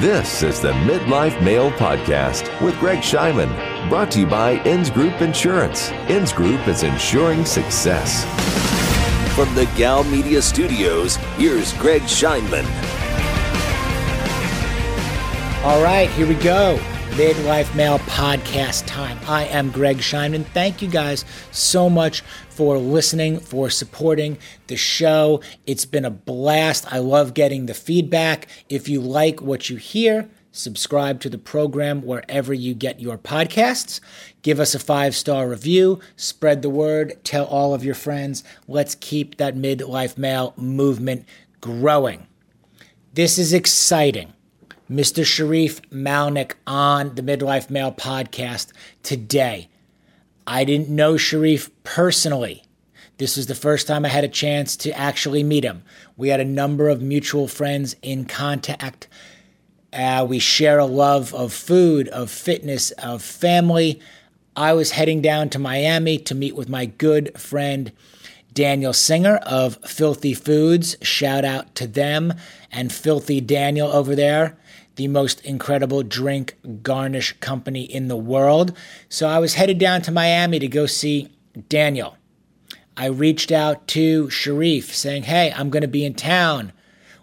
This is the Midlife Male Podcast with Greg Scheinman, brought to you by Ins Group Insurance. Ins Group is insuring success. From the Gal Media Studios, here's Greg Scheinman. All right, here we go. Midlife Male Podcast time. I am Greg Scheinman. Thank you guys so much for listening, for supporting the show. It's been a blast. I love getting the feedback. If you like what you hear, subscribe to the program wherever you get your podcasts. Give us a five star review, spread the word, tell all of your friends. Let's keep that midlife male movement growing. This is exciting. Mr. Shareef Malnik on the Midlife Male podcast today. I didn't know Shareef personally. This was the first time I had a chance to actually meet him. We had a number of mutual friends in contact. Uh, we share a love of food, of fitness, of family. I was heading down to Miami to meet with my good friend Daniel Singer of Filthy Foods. Shout out to them and Filthy Daniel over there the most incredible drink garnish company in the world. So I was headed down to Miami to go see Daniel. I reached out to Shareef saying, Hey, I'm going to be in town.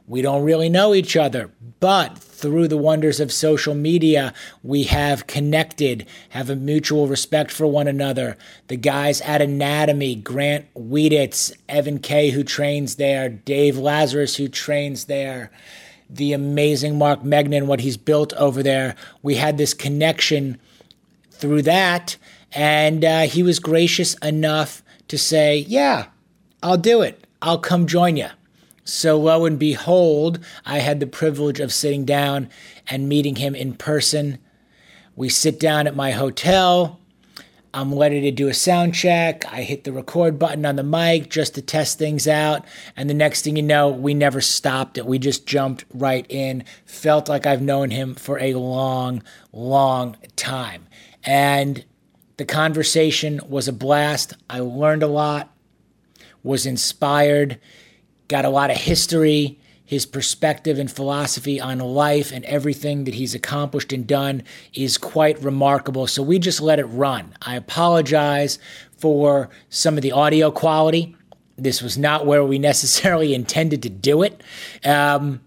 We don't really know each other, but through the wonders of social media, we have connected, have a mutual respect for one another. The guys at Anatomy, Grant Wieditz, Evan Kay, who trains there, Dave Lazarus, who trains there, the amazing Mark Megnan, what he's built over there. We had this connection through that, and uh, he was gracious enough to say, Yeah, I'll do it. I'll come join you. So lo and behold, I had the privilege of sitting down and meeting him in person. We sit down at my hotel. I'm ready to do a sound check. I hit the record button on the mic just to test things out. And the next thing you know, we never stopped it. We just jumped right in. Felt like I've known him for a long, long time. And the conversation was a blast. I learned a lot, was inspired, got a lot of history his perspective and philosophy on life and everything that he's accomplished and done is quite remarkable. So we just let it run. I apologize for some of the audio quality. This was not where we necessarily intended to do it. Um,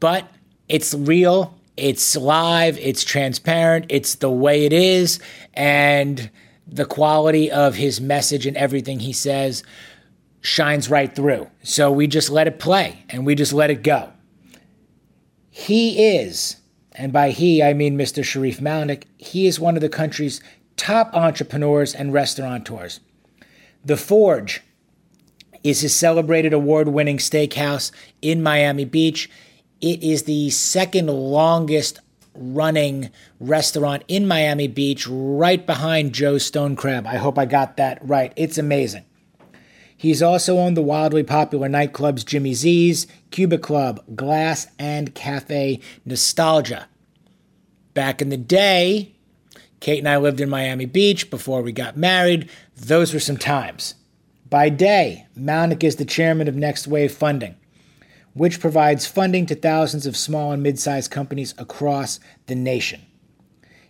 but it's real, it's live, it's transparent, it's the way it is. And the quality of his message and everything he says shines right through. So we just let it play and we just let it go. He is, and by he I mean Mr. Shareef Malnik, he is one of the country's top entrepreneurs and restaurateurs. The Forge is his celebrated award winning steakhouse in Miami Beach. It is the second longest running restaurant in Miami Beach, right behind Joe's Stone Crab. I hope I got that right. It's amazing. He's also owned the wildly popular nightclubs Jimmy Z's, Cuba Club, Glass, and Cafe Nostalgia. Back in the day, Kate and I lived in Miami Beach before we got married. Those were some times. By day, Malnik is the chairman of Next Wave Funding, which provides funding to thousands of small and mid sized companies across the nation.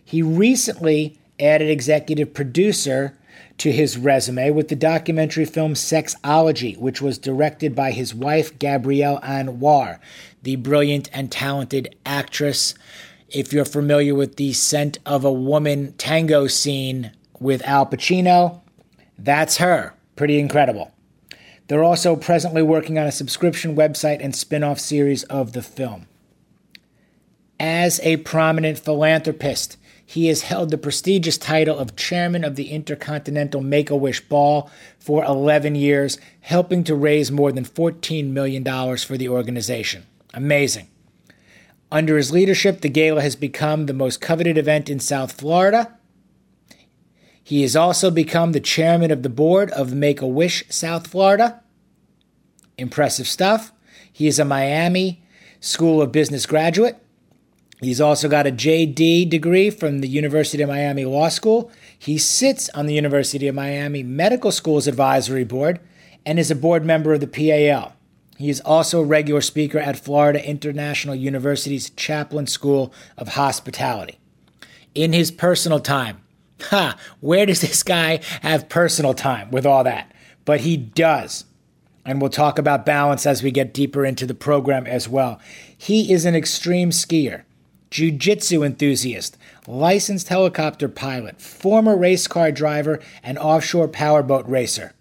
He recently added executive producer to his resume with the documentary film Sexology, which was directed by his wife, Gabrielle Anwar, the brilliant and talented actress. If you're familiar with the Scent of a Woman tango scene with Al Pacino, that's her. Pretty incredible. They're also presently working on a subscription website and spin off series of the film. As a prominent philanthropist, he has held the prestigious title of chairman of the Intercontinental Make a Wish Ball for 11 years, helping to raise more than $14 million for the organization. Amazing. Under his leadership, the gala has become the most coveted event in South Florida. He has also become the chairman of the board of Make a Wish South Florida. Impressive stuff. He is a Miami School of Business graduate. He's also got a JD degree from the University of Miami Law School. He sits on the University of Miami Medical School's advisory board and is a board member of the PAL. He is also a regular speaker at Florida International University's Chaplin School of Hospitality. In his personal time, ha, where does this guy have personal time with all that? But he does. And we'll talk about balance as we get deeper into the program as well. He is an extreme skier, jiu-jitsu enthusiast, licensed helicopter pilot, former race car driver, and offshore powerboat racer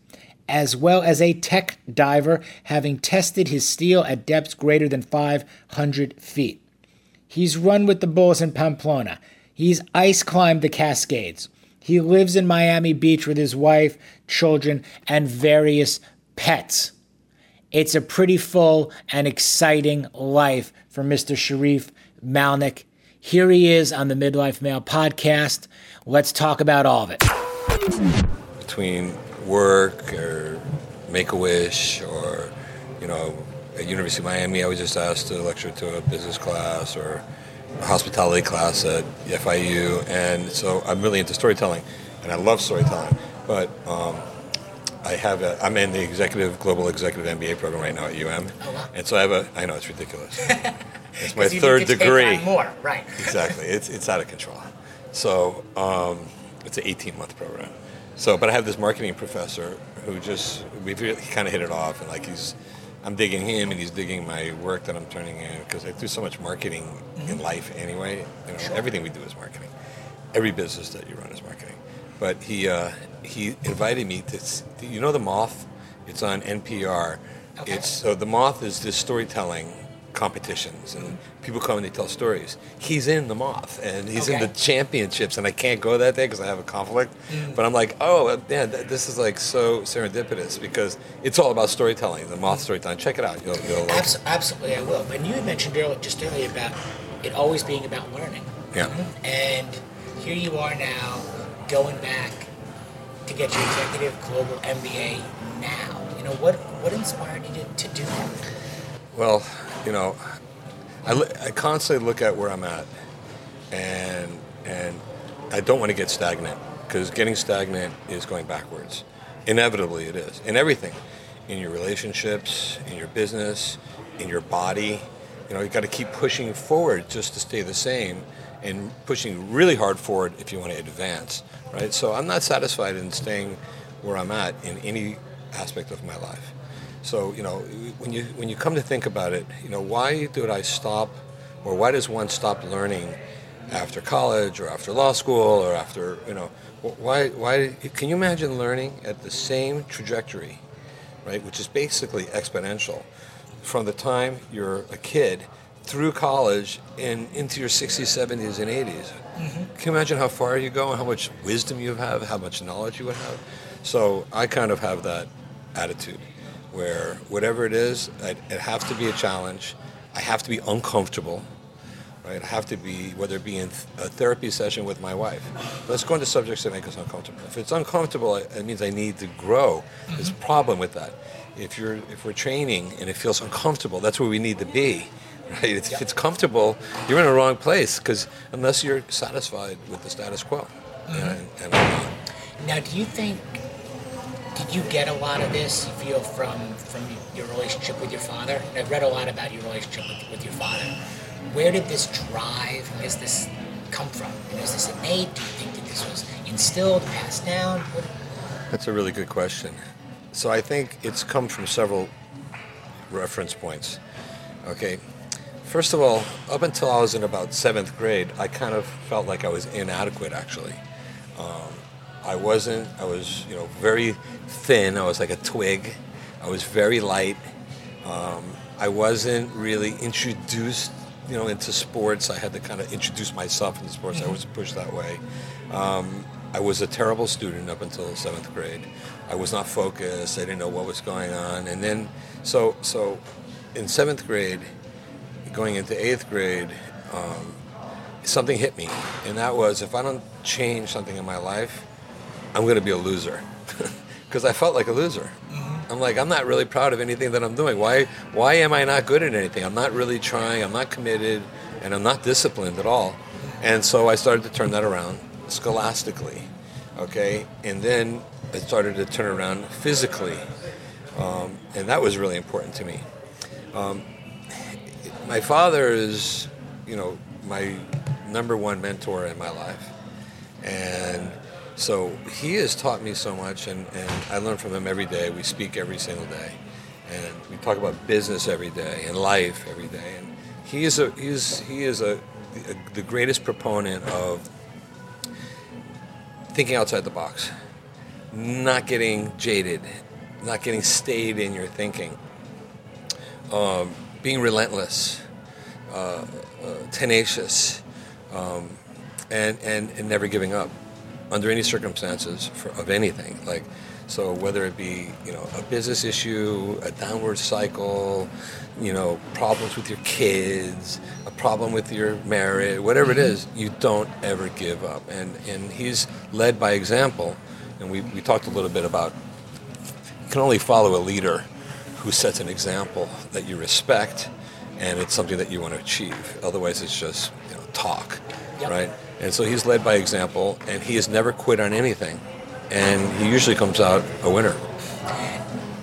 as well as a tech diver, having tested his steel at depths greater than 500 feet. He's run with the bulls in Pamplona. He's ice climbed the Cascades. He lives in Miami Beach with his wife, children, and various pets. It's a pretty full and exciting life for Mr. Shareef Malnik. Here he is on the Midlife Male podcast. Let's talk about all of it. Between work or Make a Wish or, you know, at University of Miami, I was just asked to lecture to a business class or a hospitality class at FIU, and so I'm really into storytelling, and I love storytelling. But um, I have a, I'm in the executive global executive MBA program right now at UM, oh, wow. and so I have a. I know it's ridiculous. it's my third degree. more, right? exactly. It's it's out of control. So um, it's an 18 month program. So, but I have this marketing professor who just we've really kind of hit it off, and like he's, I'm digging him, and he's digging my work that I'm turning in because I do so much marketing mm-hmm. in life anyway. You know, sure. everything we do is marketing. Every business that you run is marketing. But he uh, he invited me to, you know, the Moth. It's on NPR. Okay. It's so the Moth is this storytelling competitions and people come and they tell stories. He's in the Moth and he's okay. in the championships, and I can't go that day because I have a conflict. Mm. But I'm like, oh man, this is like so serendipitous because it's all about storytelling, the Moth storytelling. Check it out. You'll, you'll like Abs- absolutely, I will. And you had mentioned earlier, just earlier about it always being about learning. Yeah. And here you are now going back to get your executive global MBA now. You know what? What inspired you to, to do that? Well, you know, I, I constantly look at where I'm at, and and I don't want to get stagnant because getting stagnant is going backwards. Inevitably, it is in everything, in your relationships, in your business, in your body. You know, you got to keep pushing forward just to stay the same, and pushing really hard forward if you want to advance. Right. So I'm not satisfied in staying where I'm at in any aspect of my life. So you know, when you when you come to think about it, you know, why did I stop, or why does one stop learning after college or after law school or after you know, why why can you imagine learning at the same trajectory, right, which is basically exponential, from the time you're a kid through college and into your 60s, 70s, and 80s. Mm-hmm. Can you imagine how far you go and how much wisdom you have, how much knowledge you would have? So I kind of have that attitude where whatever it is, it, it has to be a challenge. I have to be uncomfortable, right? I have to be, whether it be in a therapy session with my wife. Let's go into subjects that make us uncomfortable. If it's uncomfortable, it means I need to grow. Mm-hmm. There's a problem with that. If you're, if we're training and it feels uncomfortable, that's where we need to be, right? If it's comfortable, you're in the wrong place because unless you're satisfied with the status quo, mm-hmm. and, and now, do you think did you get a lot of this you feel from from your relationship with your father? I've read a lot about your relationship with, with your father. Where did this drive is this come from? Is this innate? Do you think that this was instilled passed down? That's a really good question. So i think it's come from several reference points okay first of all up until i was in about seventh grade i kind of felt like i was inadequate actually um, I wasn't. I was, you know, very thin. I was like a twig. I was very light. Um, I wasn't really introduced, you know, into sports. I had to kind of introduce myself into sports. Mm-hmm. I was pushed that way. Um, I was a terrible student up until seventh grade. I was not focused. I didn't know what was going on. And then, so so, in seventh grade, going into eighth grade, um, something hit me, and that was if I don't change something in my life, I'm going to be a loser because I felt like a loser. Mm-hmm. I'm like, I'm not really proud of anything that I'm doing. Why, why am I not good at anything? I'm not really trying. I'm not committed, and I'm not disciplined at all. And so I started to turn that around scholastically, okay, and then I started to turn around physically, um, and that was really important to me. Um, my father is, you know, my number one mentor in my life, and so he has taught me so much, and, and I learn from him every day. We speak every single day, and we talk about business every day and life every day. And he is a he is he is a, a the greatest proponent of thinking outside the box, not getting jaded, not getting stayed in your thinking, um, being relentless, uh, uh, tenacious, um, and, and, and never giving up under any circumstances for, of anything. Like, so whether it be you know a business issue, a downward cycle, you know problems with your kids, a problem with your marriage, whatever it is, you don't ever give up. And and he's led by example. And we, we talked a little bit about you can only follow a leader who sets an example that you respect and it's something that you want to achieve. Otherwise, it's just you know, talk, Yep. right? And so he's led by example, and he has never quit on anything, and he usually comes out a winner.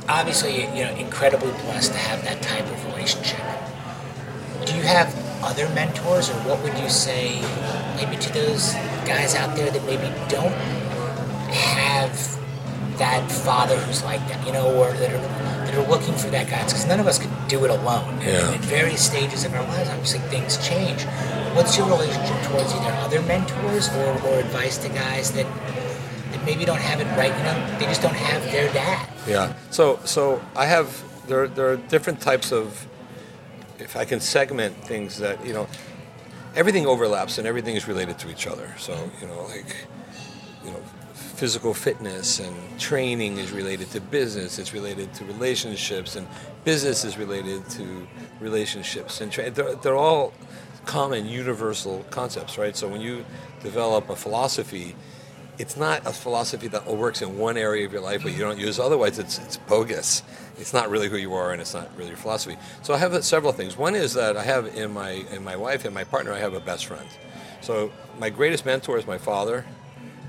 Obviously, you know, incredibly blessed to have that type of relationship. Do you have other mentors, or what would you say, maybe to those guys out there that maybe don't have that father who's like that, you know, or that are that are looking for that guidance? Because none of us could do it alone. Yeah. At various stages of our lives, obviously things change. What's your relationship towards either other mentors or, or advice to guys that that maybe don't have it right? You know, they just don't have their dad. Yeah. So so I have there there are different types of if I can segment things that you know everything overlaps and everything is related to each other. So you know like you know physical fitness and training is related to business. It's related to relationships and business is related to relationships and tra- they're, they're all common universal concepts, right? So when you develop a philosophy it's not a philosophy that works in one area of your life but you don't use otherwise it's, it's bogus it's not really who you are and it's not really your philosophy so i have several things one is that i have in my in my wife and my partner i have a best friend so my greatest mentor is my father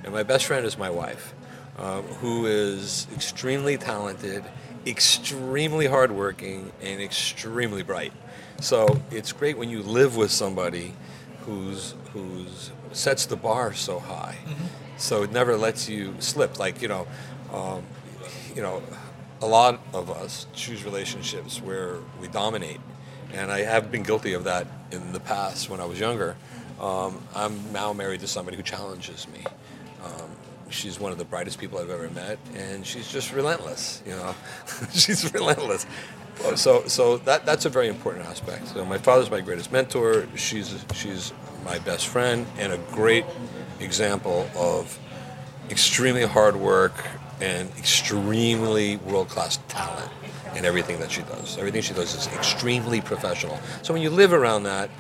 and my best friend is my wife um, who is extremely talented extremely hardworking and extremely bright so it's great when you live with somebody who's who's sets the bar so high so it never lets you slip. Like you know, um, you know, a lot of us choose relationships where we dominate, and I have been guilty of that in the past when I was younger. Um, I'm now married to somebody who challenges me. Um, she's one of the brightest people I've ever met, and she's just relentless. You know, she's relentless. So, so that that's a very important aspect. So, my father's my greatest mentor. She's she's my best friend and a great example of extremely hard work and extremely world class talent in everything that she does. Everything she does is extremely professional. So when you live around that,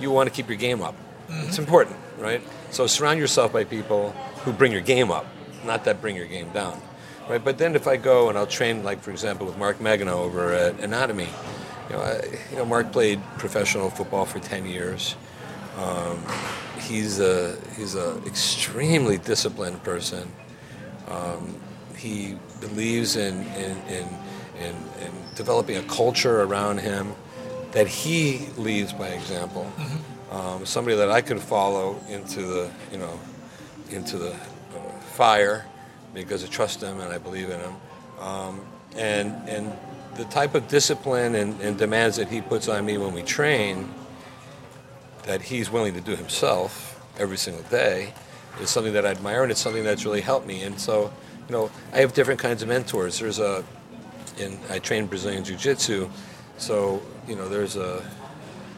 you want to keep your game up. It's important, right? So surround yourself by people who bring your game up, not that bring your game down. Right? But then if I go and I'll train, like for example, with Mark Magano over at Anatomy, you know, I, you know, Mark played professional football for 10 years. Um, he's a he's a extremely disciplined person. Um, he believes in in, in in in developing a culture around him that he leads by example. Um, somebody that I can follow into the you know into the uh, fire because I trust them and I believe in them. Um, and and the type of discipline and, and demands that he puts on me when we train that he's willing to do himself every single day is something that I admire and it's something that's really helped me. And so, you know, I have different kinds of mentors. There's a, in I train Brazilian Jiu-Jitsu, so you know, there's a,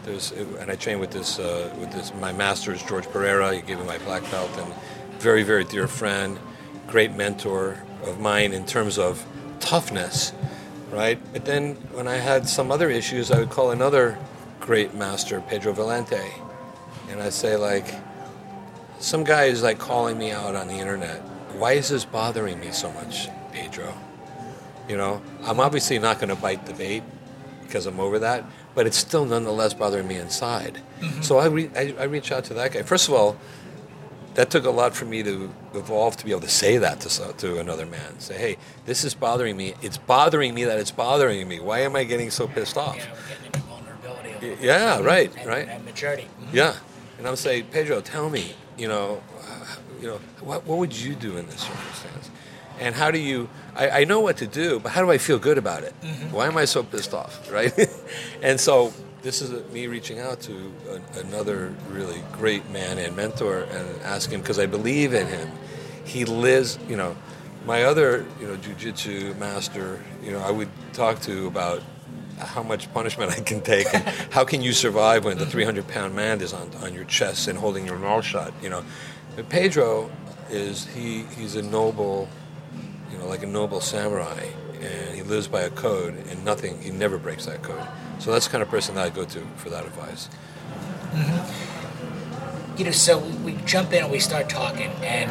there's, and I trained with this, uh, with this. My master is George Pereira. He gave me my black belt, and very, very dear friend, great mentor of mine in terms of toughness, right? But then when I had some other issues, I would call another great master, Pedro Valente, and I'd say like, some guy is like calling me out on the internet. Why is this bothering me so much, Pedro? You know, I'm obviously not going to bite the bait because I'm over that, but it's still nonetheless bothering me inside. So I, re- I, I reach out to that guy. First of all, that took a lot for me to evolve to be able to say that to to another man. Say, hey, this is bothering me. It's bothering me that it's bothering me. Why am I getting so pissed off? You know, getting vulnerability. a little. Yeah, right, and, right. And maturity. Mhm. Yeah, and I'm saying, Pedro, tell me, you know, uh, you know, what, what would you do in this circumstance? And how do you? I, I know what to do, but how do I feel good about it? Mm-hmm. Why am I so pissed off, right? and so this is me reaching out to a, another really great man and mentor and asking because I believe in him. He lives, you know, my other, you know, jujitsu master, you know, I would talk to about how much punishment I can take and how can you survive when the 300 pound man is on, on your chest and holding your mouth shut, you know. But Pedro is, he, he's a noble, know, like a noble samurai and he lives by a code and nothing, he never breaks that code. So that's the kind of person that I go to for that advice. Mm-hmm. you know, so we, we jump in and we start talking, and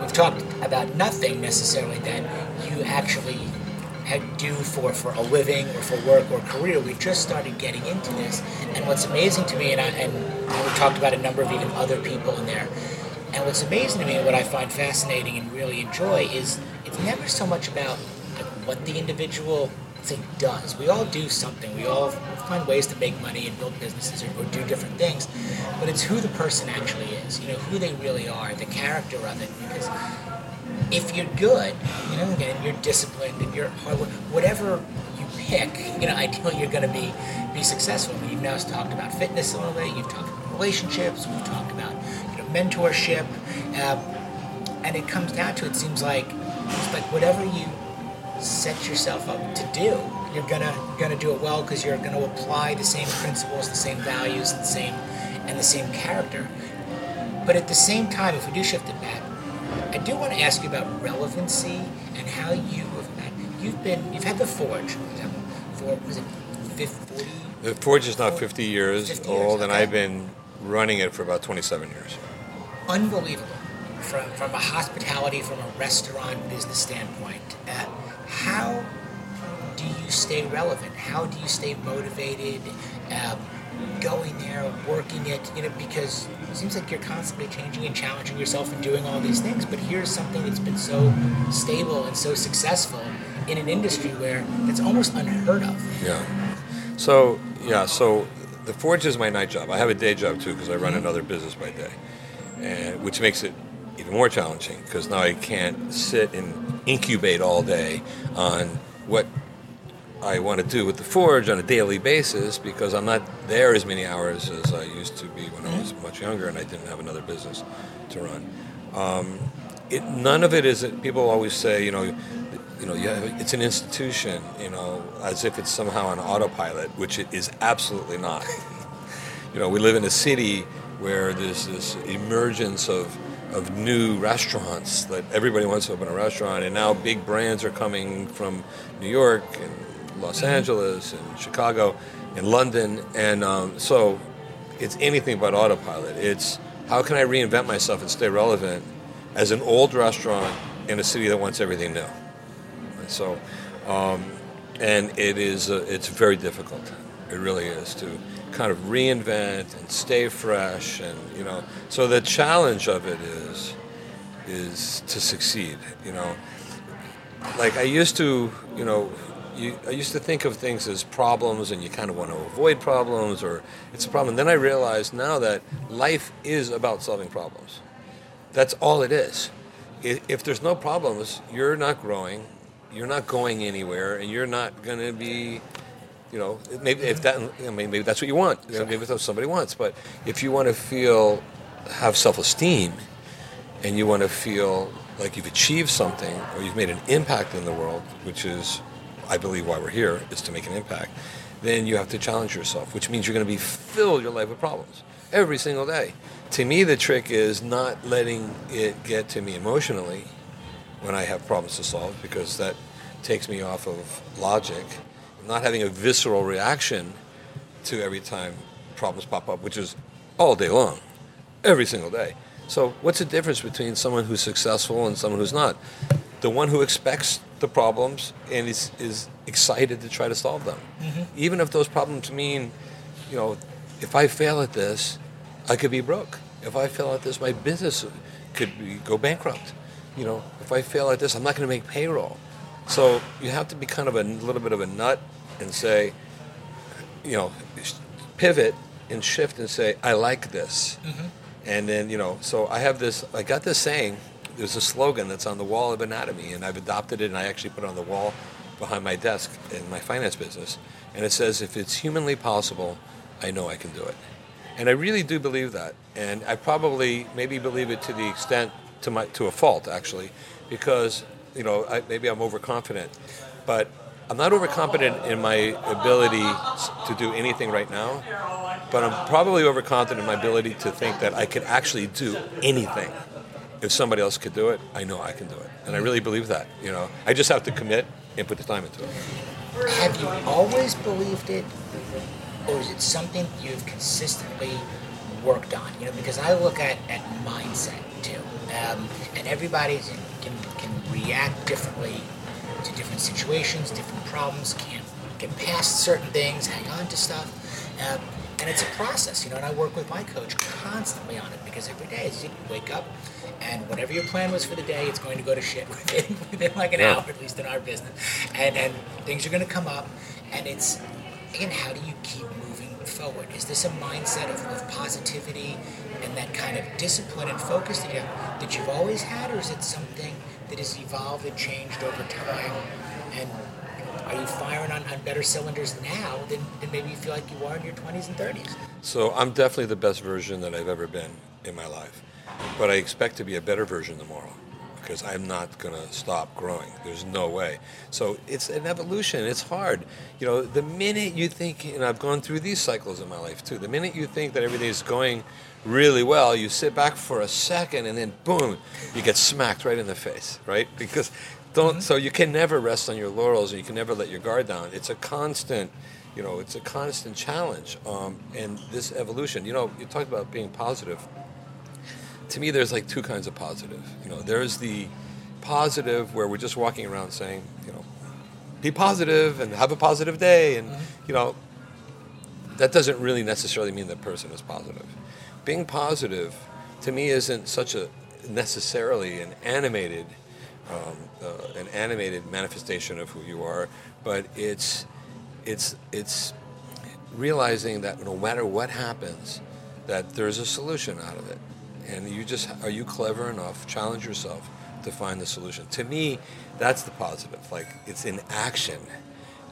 we've talked about nothing necessarily that you actually had do for, for a living or for work or career. We've just started getting into this, and what's amazing to me, and I, and we've talked about a number of even other people in there, and what's amazing to me and what I find fascinating and really enjoy is it's never so much about like, what the individual thing does. We all do something. We all find ways to make money and build businesses or, or do different things. But it's who the person actually is, you know, who they really are, the character of it. Because if you're good, you know, again, you're disciplined and you're hard whatever you pick, you know, ideally you're going to be be successful. You've now talked about fitness a little bit. You've talked about relationships. We've talked about you know mentorship, um, and it comes down to it seems like it's like whatever you set yourself up to do, you're gonna gonna do it well because you're gonna apply the same principles, the same values, the same and the same character. But at the same time, if we do shift it back, I do want to ask you about relevancy and how you have met. You've been you've had the Forge for example, for was it 50, The Forge is now 50 years 50 years, old, and. I've been running it for about 27 years. unbelievable from, from a hospitality, from a restaurant business standpoint. Uh, how do you stay relevant? How do you stay motivated? Um, going there, working it, you know, because it seems like you're constantly changing and challenging yourself and doing all these things. But here's something that's been so stable and so successful in an industry where it's almost unheard of. Yeah. So yeah, so the forge is my night job. I have a day job too because I run another business by day, and which makes it even more challenging because now I can't sit and incubate all day on what I want to do with the forge on a daily basis because I'm not there as many hours as I used to be when I was much younger and I didn't have another business to run. Um, it, none of it is. People always say, you know, you know, you have, it's an institution, you know, as if it's somehow an autopilot, which it is absolutely not. you know, we live in a city where there's this emergence of of new restaurants that everybody wants to open a restaurant, and now big brands are coming from New York and Los Angeles and Chicago and London, and um, so it's anything but autopilot. It's how can I reinvent myself and stay relevant as an old restaurant in a city that wants everything new. And so, um, and it is uh, it's very difficult. It really is to kind of reinvent and stay fresh, and you know. So the challenge of it is is to succeed. You know, like I used to, you know. You, I used to think of things as problems, and you kind of want to avoid problems, or it's a problem. And then I realized now that life is about solving problems. That's all it is. If there's no problems, you're not growing, you're not going anywhere, and you're not going to be, you know, maybe if that, I mean, maybe that's what you want. Maybe that's what somebody wants. But if you want to feel, have self-esteem, and you want to feel like you've achieved something or you've made an impact in the world, which is, I believe, why we're here, is to make an impact. Then you have to challenge yourself, which means you're going to be filled your life with problems every single day. To me, the trick is not letting it get to me emotionally when I have problems to solve, because that takes me off of logic. Not having a visceral reaction to every time problems pop up, which is all day long, every single day. So, what's the difference between someone who's successful and someone who's not? The one who expects the problems and is, is excited to try to solve them. Mm-hmm. Even if those problems mean, you know, if I fail at this, I could be broke. If I fail at this, my business could be, go bankrupt. You know, if I fail at this, I'm not going to make payroll. So you have to be kind of a little bit of a nut and say, you know, pivot and shift and say, I like this. Mm-hmm. And then, you know, so I have this, I got this saying, there's a slogan that's on the wall of anatomy, and I've adopted it and I actually put it on the wall behind my desk in my finance business. And it says, if it's humanly possible, I know I can do it. And I really do believe that. And I probably maybe believe it to the extent to my to a fault actually, because you know I, maybe I'm overconfident, but I'm not overconfident in my ability to do anything right now. But I'm probably overconfident in my ability to think that I could actually do anything. If somebody else could do it, I know I can do it, and I really believe that. You know, I just have to commit and put the time into it. Have you always believed it, or is it something you've consistently worked on? You know, because I look at, at mindset too, um, and everybody can, can react differently to different situations, different problems, can't get past certain things, hang on to stuff. Um, and it's a process, you know, and I work with my coach constantly on it because every day you wake up and whatever your plan was for the day, it's going to go to shit within, within like an yeah. hour, at least in our business. And, and things are going to come up, and it's, again, how do you keep moving forward? Is this a mindset of, of positivity and that kind of discipline and focus that, you have, that you've always had, or is it something that has evolved and changed over time? And are you firing on, on better cylinders now than, than maybe you feel like you are in your 20s and 30s? So I'm definitely the best version that I've ever been in my life. But I expect to be a better version tomorrow because I'm not going to stop growing. There's no way. So it's an evolution. It's hard. You know, the minute you think, and I've gone through these cycles in my life too, the minute you think that everything is going really well, you sit back for a second and then boom, you get smacked right in the face, right? Because don't, mm-hmm. so you can never rest on your laurels and you can never let your guard down. It's a constant, you know, it's a constant challenge. Um, and this evolution, you know, you talked about being positive to me, there's like two kinds of positive. You know, there's the positive where we're just walking around saying, you know, be positive and have a positive day, and mm-hmm. you know, that doesn't really necessarily mean the person is positive. Being positive, to me, isn't such a necessarily an animated, um, uh, an animated manifestation of who you are, but it's it's it's realizing that no matter what happens, that there's a solution out of it. And you just are you clever enough challenge yourself to find the solution. To me that's the positive. Like it's in action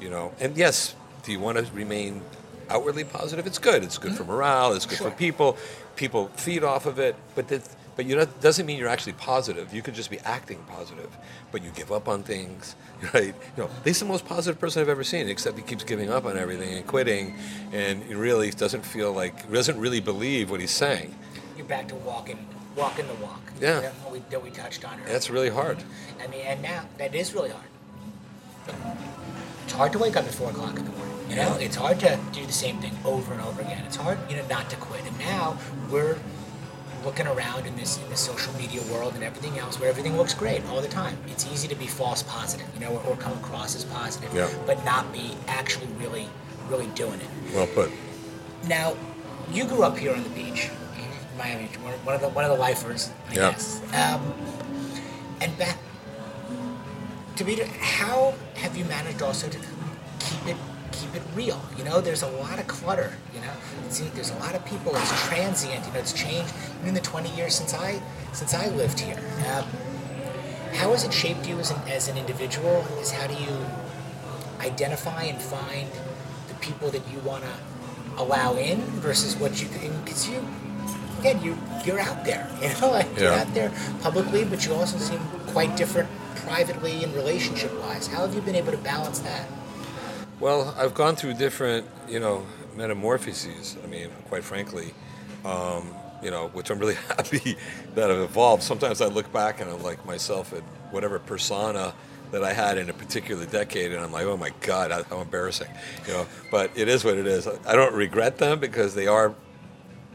you know? And yes do you want to remain outwardly positive? It's good. It's good mm-hmm. for morale. It's good sure. for people people feed off of it but that but you know doesn't mean you're actually positive you could just be acting positive but you give up on things right you know he's the most positive person i've ever seen except he keeps giving up on everything and quitting and he really doesn't feel like doesn't really believe what he's saying you're back to walking walking the walk. Yeah. That we, that we touched on earlier. That's really hard. I mean, and now that is really hard. It's hard to wake up at four o'clock in the morning. You know, it's hard to do the same thing over and over again. It's hard, you know, not to quit. And now we're looking around in this in the social media world and everything else, where everything looks great all the time. It's easy to be false positive, you know, or, or come across as positive, yeah. but not be actually really, really doing it. Well put. Now, you grew up here on the beach. Miami, one of the one of the lifers, I yeah. guess. Um, and back, Demeter, how have you managed also to keep it real? You know, there's a lot of clutter. You know, See, there's a lot of people. It's transient. You know, it's changed in the 20 years since I since I lived here. Um, how has it shaped you as an as an individual? Is how do you identify and find the people that you want to allow in versus what you because you again, you you're out there, you know, like yeah. you're out there publicly, but you also seem quite different privately and relationship wise. How have you been able to balance that? Well, I've gone through different, you know, metamorphoses. I mean, quite frankly, um, you know, which I'm really happy that I've evolved. Sometimes I look back and I'm like myself at whatever persona that I had in a particular decade, and I'm like, oh my God, how embarrassing, you know. But it is what it is. I don't regret them because they are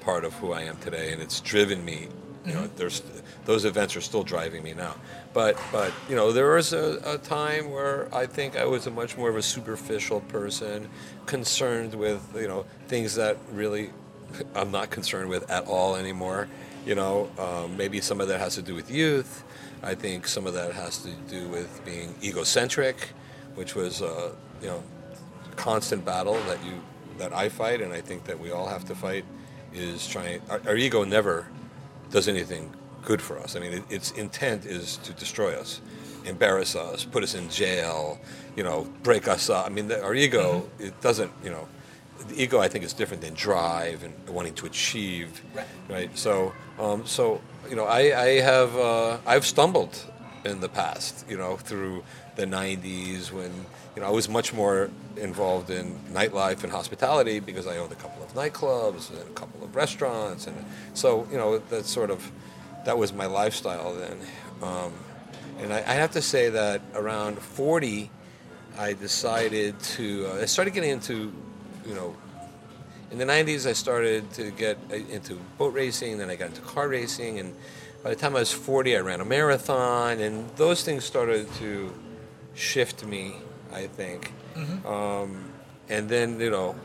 part of who I am today, and it's driven me. You know, mm-hmm. there's those events are still driving me now. But but you know, there was a, a time where I think I was a much more of a superficial person, concerned with you know things that really I'm not concerned with at all anymore. You know, um, maybe some of that has to do with youth. I think some of that has to do with being egocentric, which was, uh, you know, constant battle that you that I fight, and I think that we all have to fight. Is trying. Our, our ego never does anything good for us. I mean, it, its intent is to destroy us, embarrass us, put us in jail, you know, break us up. I mean, the, our ego, mm-hmm. it doesn't, you know, the ego I think is different than drive and wanting to achieve, right? right? So, um, so you know, I, I have uh, I've stumbled in the past, you know, through the '90s when you know I was much more involved in nightlife and hospitality because I owned a couple of nightclubs and a couple of restaurants, and so you know that sort of that was my lifestyle then. Um, and I, I, have to say that around 40, I decided to. Uh, I started getting into, you know, in the 90s I started to get uh, into boat racing, then I got into car racing, and by the time I was 40, I ran a marathon, and those things started to shift me. I think. Mm-hmm. Um, and then, you know,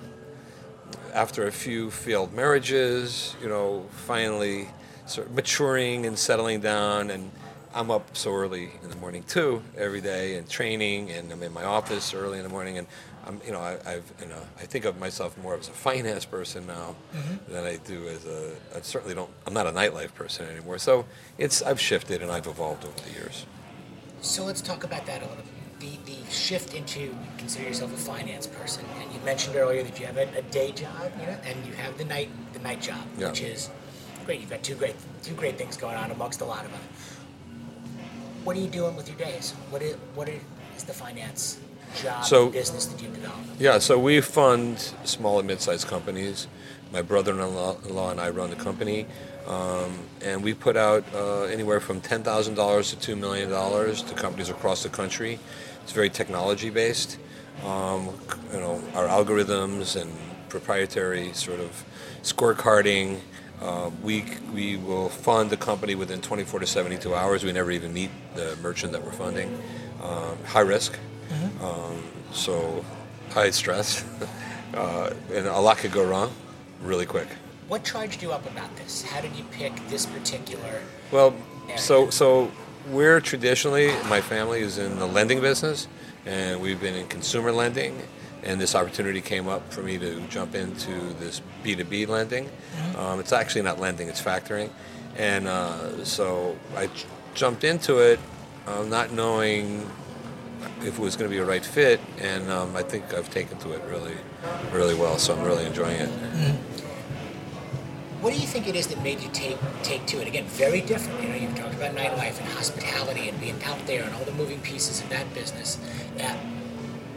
after a few failed marriages, you know, finally sort of maturing and settling down. And I'm up so early in the morning too, every day, and training, and I'm in my office early in the morning. And I'm, you know, I, have you know, I think of myself more as a finance person now mm-hmm. than I do as a. I certainly don't. I'm not a nightlife person anymore. So it's I've shifted and I've evolved over the years. So let's talk about that a little bit the, the shift into consider yourself a finance person, and you mentioned earlier that you have a, a day job, you know, and you have the night the night job, yeah. which is great. You've got two great two great things going on amongst a lot of them. What are you doing with your days? What is what is the finance job so, business that you've developed? Yeah, so we fund small and mid-sized companies. My brother-in-law and I run the company. Um, and we put out uh, anywhere from $10,000 to $2 million to companies across the country. It's very technology based. Um, you know, our algorithms and proprietary sort of scorecarding. Uh, we, we will fund the company within 24 to 72 hours. We never even meet the merchant that we're funding. Um, high risk, mm-hmm. um, so high stress, uh, and a lot could go wrong really quick. What charged you up about this? How did you pick this particular? Well, area? so so we're traditionally, my family is in the lending business, and we've been in consumer lending. And this opportunity came up for me to jump into this B2B lending. Mm-hmm. Um, it's actually not lending, it's factoring. And uh, so I j- jumped into it uh, not knowing if it was going to be a right fit. And um, I think I've taken to it really, really well. So I'm really enjoying it. Mm-hmm. What do you think it is that made you take take to it? Again, very different. You know, you've talked about nightlife and hospitality and being out there and all the moving pieces of that business. Uh,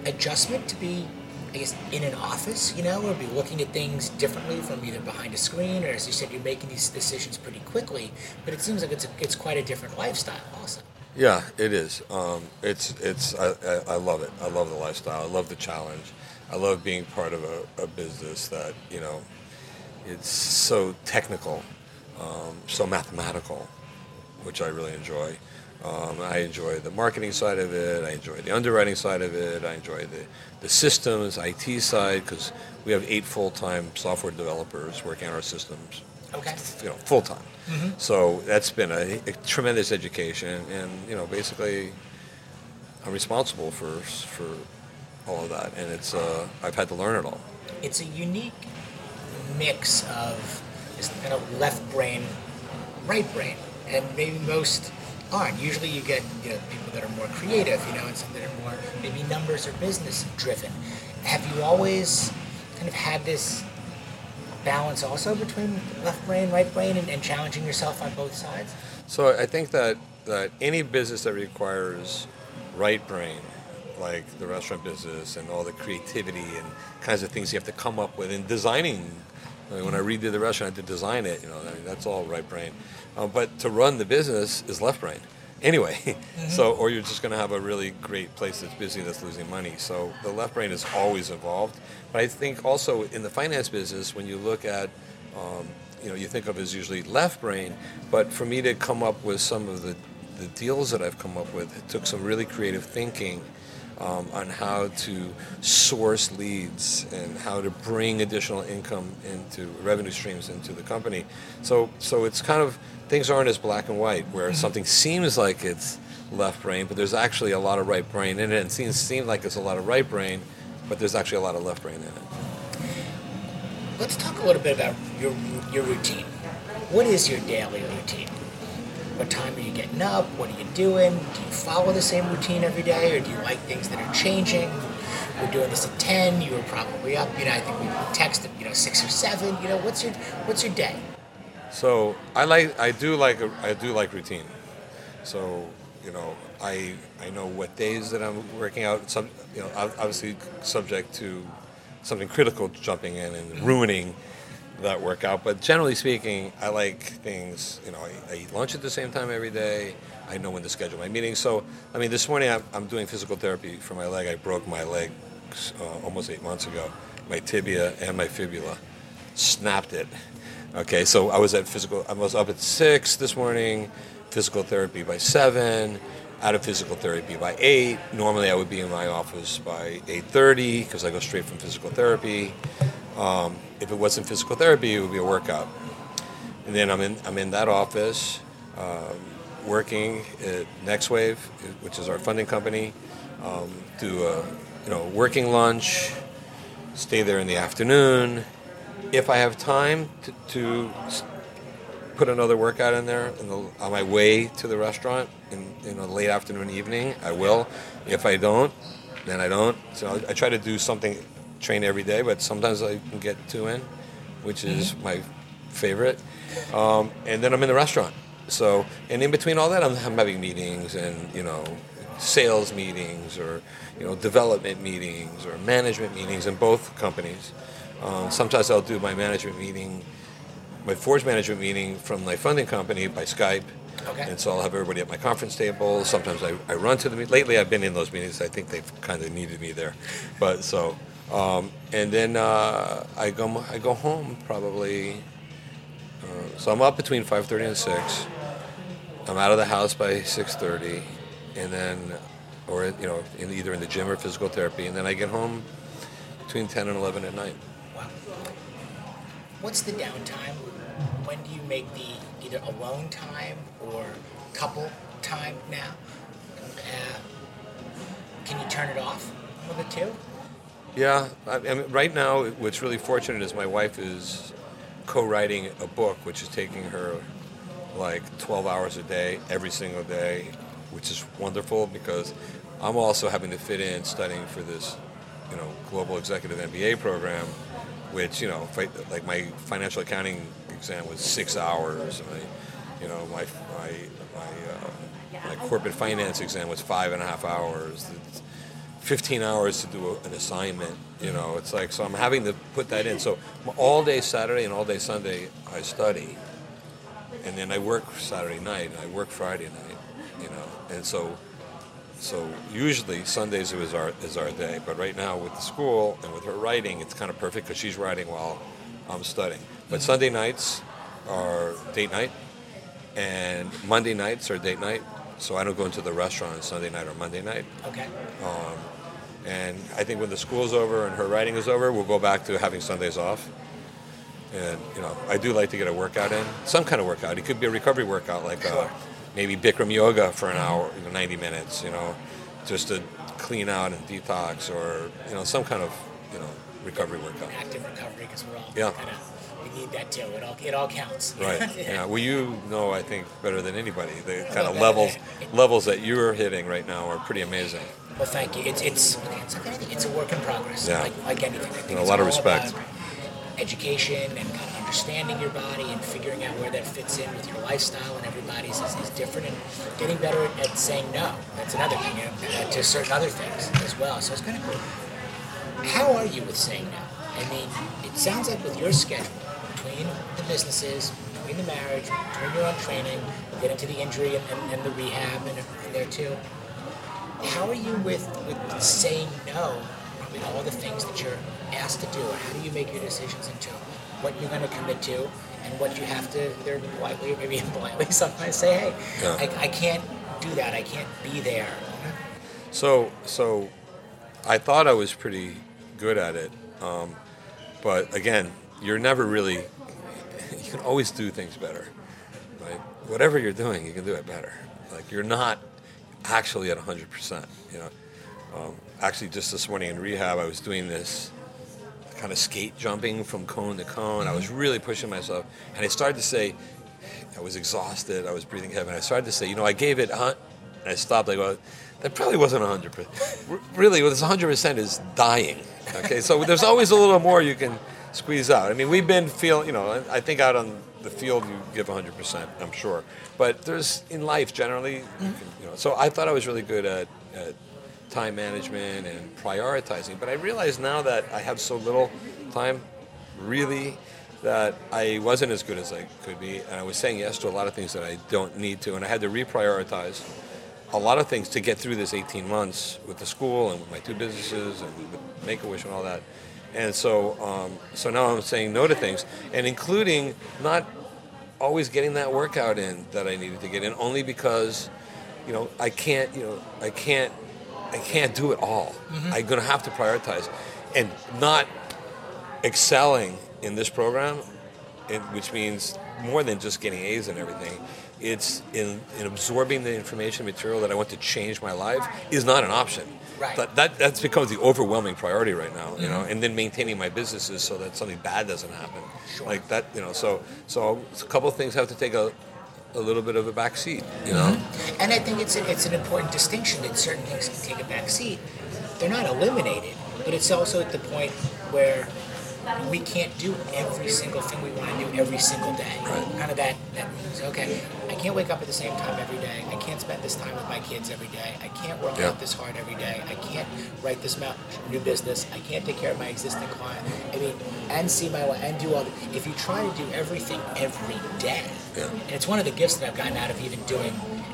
adjustment to be, I guess, in an office, you know, or be looking at things differently from either behind a screen or, as you said, you're making these decisions pretty quickly. But it seems like it's a, it's quite a different lifestyle, also. Yeah, it is. Um, it's it's I, I, I, love it. I love the lifestyle. I love the challenge. I love being part of a, a business that you know it's so technical, um, so mathematical, which I really enjoy. Um, I enjoy the marketing side of it. I enjoy the underwriting side of it. I enjoy the, the systems, IT side, because we have eight full-time software developers working on our systems. Okay. You know, full time. Mm-hmm. So that's been a, a, tremendous education, and you know, basically, I'm responsible for for all of that, and it's uh, I've had to learn it all. It's a unique mix of this kind of left brain, right brain, and maybe most aren't. Usually, you get you know, people that are more creative, you know, and some that are more maybe numbers or business driven. Have you always kind of had this balance also between left brain, right brain, and, and challenging yourself on both sides? So I think that that any business that requires right brain like the restaurant business and all the creativity and kinds of things you have to come up with in designing I mean, when I redid the restaurant, I had to design it. You know, I mean, that's all right brain. Uh, but to run the business is left brain. Anyway, mm-hmm. so or you're just going to have a really great place that's busy that's losing money. So the left brain is always involved. But I think also in the finance business, when you look at um, you know, you think of as usually left brain, but for me to come up with some of the, the deals that I've come up with, it took some really creative thinking um, on how to source leads and how to bring additional income into revenue streams into the company. So, so it's kind of things aren't as black and white where mm-hmm. something seems like it's left brain, but there's actually a lot of right brain in it, and it seems seem like it's a lot of right brain, but there's actually a lot of left brain in it. Let's talk a little bit about your your routine. What is your daily routine? What time are you getting up? What are you doing? Do you follow the same routine every day, or do you like things that are changing? We're doing this at ten. You were probably up. You know, I think we texted. You know, six or seven. You know, what's your what's your day? So I like I do like I do like routine. So you know I I know what days that I'm working out. Some you know obviously subject to something critical jumping in and ruining that workout. But generally speaking, I like things. You know, I, I, eat lunch at the same time every day. I know when to schedule my meetings. So, I mean, this morning I'm, I'm doing physical therapy for my leg. I broke my leg uh, almost eight months ago, my tibia and my fibula, snapped it. Okay, so I was at physical. I was up at six this morning, physical therapy by seven out of physical therapy by 8 normally i would be in my office by 8.30 because i go straight from physical therapy um, if it wasn't physical therapy, it would be a workout. And then I'm in, I'm in that office um, working at NextWave, which is our funding company, um, do a you know, working lunch, stay there in the afternoon. If I have time to, to put another workout in there in the, on my way to the restaurant in, in a late afternoon, evening, I will. If I don't, then I don't. So I, I try to do something train every day, but sometimes I can get two in, which is mm-hmm. my favorite. Um, and then I'm in the restaurant. So, and in between all that, I'm, I'm, having meetings and, you know, sales meetings or, you know, development meetings or management meetings in both companies. Um, sometimes I'll do my management meeting, my Forge management meeting from my funding company by Skype. Okay. And so I'll have everybody at my conference table. Sometimes I, I run to the meet. Lately, I've been in those meetings. I think they've kind of needed me there. But so um, and then uh, I go I go home probably. Uh, so I'm up between 5:30 and 6. I'm out of the house by 6:30, and then, or you know, in either in the gym or physical therapy, and then I get home between 10 and 11 at night. What's the downtime? When do you make the either alone time or couple time now? Uh, can you turn it off? Of the two. Yeah, I mean, right now, what's really fortunate is my wife is co-writing a book, which is taking her like 12 hours a day, every single day, which is wonderful because I'm also having to fit in studying for this, you know, global executive MBA program, which you know, like my financial accounting exam was six hours. My, you know, my my my, uh, my corporate finance exam was five and a half hours. It's, 15 hours to do an assignment. You know, it's like so I'm having to put that in. So all day Saturday and all day Sunday I study, and then I work Saturday night and I work Friday night. You know, and so so usually Sundays is our is our day. But right now with the school and with her writing, it's kind of perfect because she's writing while I'm studying. But Sunday nights are date night, and Monday nights are date night. So I don't go into the restaurant on Sunday night or Monday night. Okay. Um, and I think when the school's over and her writing is over, we'll go back to having Sundays off. And you know, I do like to get a workout in, some kind of workout. It could be a recovery workout, like uh, maybe Bikram yoga for an hour, you know, 90 minutes. You know, just to clean out and detox, or you know, some kind of you know recovery workout. Active recovery, because we're all yeah. kind of we need that too. It all it all counts. Right. yeah. Well, you know, I think better than anybody. The kind of levels levels that you're hitting right now are pretty amazing. Well, thank you. It's it's it's, it's a work in progress. Yeah. Like, like anything. I think a lot of respect. Education and kind of understanding your body and figuring out where that fits in with your lifestyle and everybody's is, is different and getting better at, saying no. That's another thing know, uh, to certain other things as well. So it's kind of cool. How are you with saying no? I mean, it sounds like with your schedule between the businesses, between the marriage, between your own training, get into the injury and, and, and the rehab and, and there too how are you with, with saying no with all the things that you're asked to do? Or how do you make your decisions into what you're going to commit to and what you have to either politely or maybe impolitely sometimes say, hey, yeah. I, I can't do that. I can't be there. So, so I thought I was pretty good at it, um, but again, you're never really. You can always do things better, right? Whatever you're doing, you can do it better. Like you're not actually at 100 percent. You know, um, actually, just this morning in rehab, I was doing this kind of skate jumping from cone to cone. I was really pushing myself, and I started to say, I was exhausted. I was breathing heavy. I started to say, you know, I gave it, a hun-" and I stopped. I go, that probably wasn't 100. percent Really, what is 100 percent is dying. Okay, so there's always a little more you can squeeze out. I mean, we've been feeling, you know, I think out on the field you give 100 percent. I'm sure, but there's in life generally, you, can, you know. So I thought I was really good at, at time management and prioritizing. But I realize now that I have so little time, really, that I wasn't as good as I could be. And I was saying yes to a lot of things that I don't need to. And I had to reprioritize a lot of things to get through this 18 months with the school and with my two businesses and Make-A-Wish and all that. And so, um, so now I'm saying no to things, and including not always getting that workout in that I needed to get in, only because, you know, I can't, you know, I can't I can't do it all. Mm-hmm. I'm going to have to prioritize, and not excelling in this program, it, which means more than just getting A's and everything. It's in, in absorbing the information material that I want to change my life is not an option. Right. But that that's becomes the overwhelming priority right now, you know, mm-hmm. and then maintaining my businesses so that something bad doesn't happen. Sure. Like that, you know. So so a couple of things have to take a a little bit of a back seat, you know. Mm-hmm. And I think it's a, it's an important distinction that certain things can take a back seat. They're not eliminated, but it's also at the point where we can't do every single thing we want to do every single day. Kind of that, that means, okay, I can't wake up at the same time every day. I can't spend this time with my kids every day. I can't work out this hard every day. I can't write this new business. I can't take care of my existing client. I mean, and see my wife and do all. The, if you try to do everything every day, Yeah. and it's one of the gifts that I've gotten out of even doing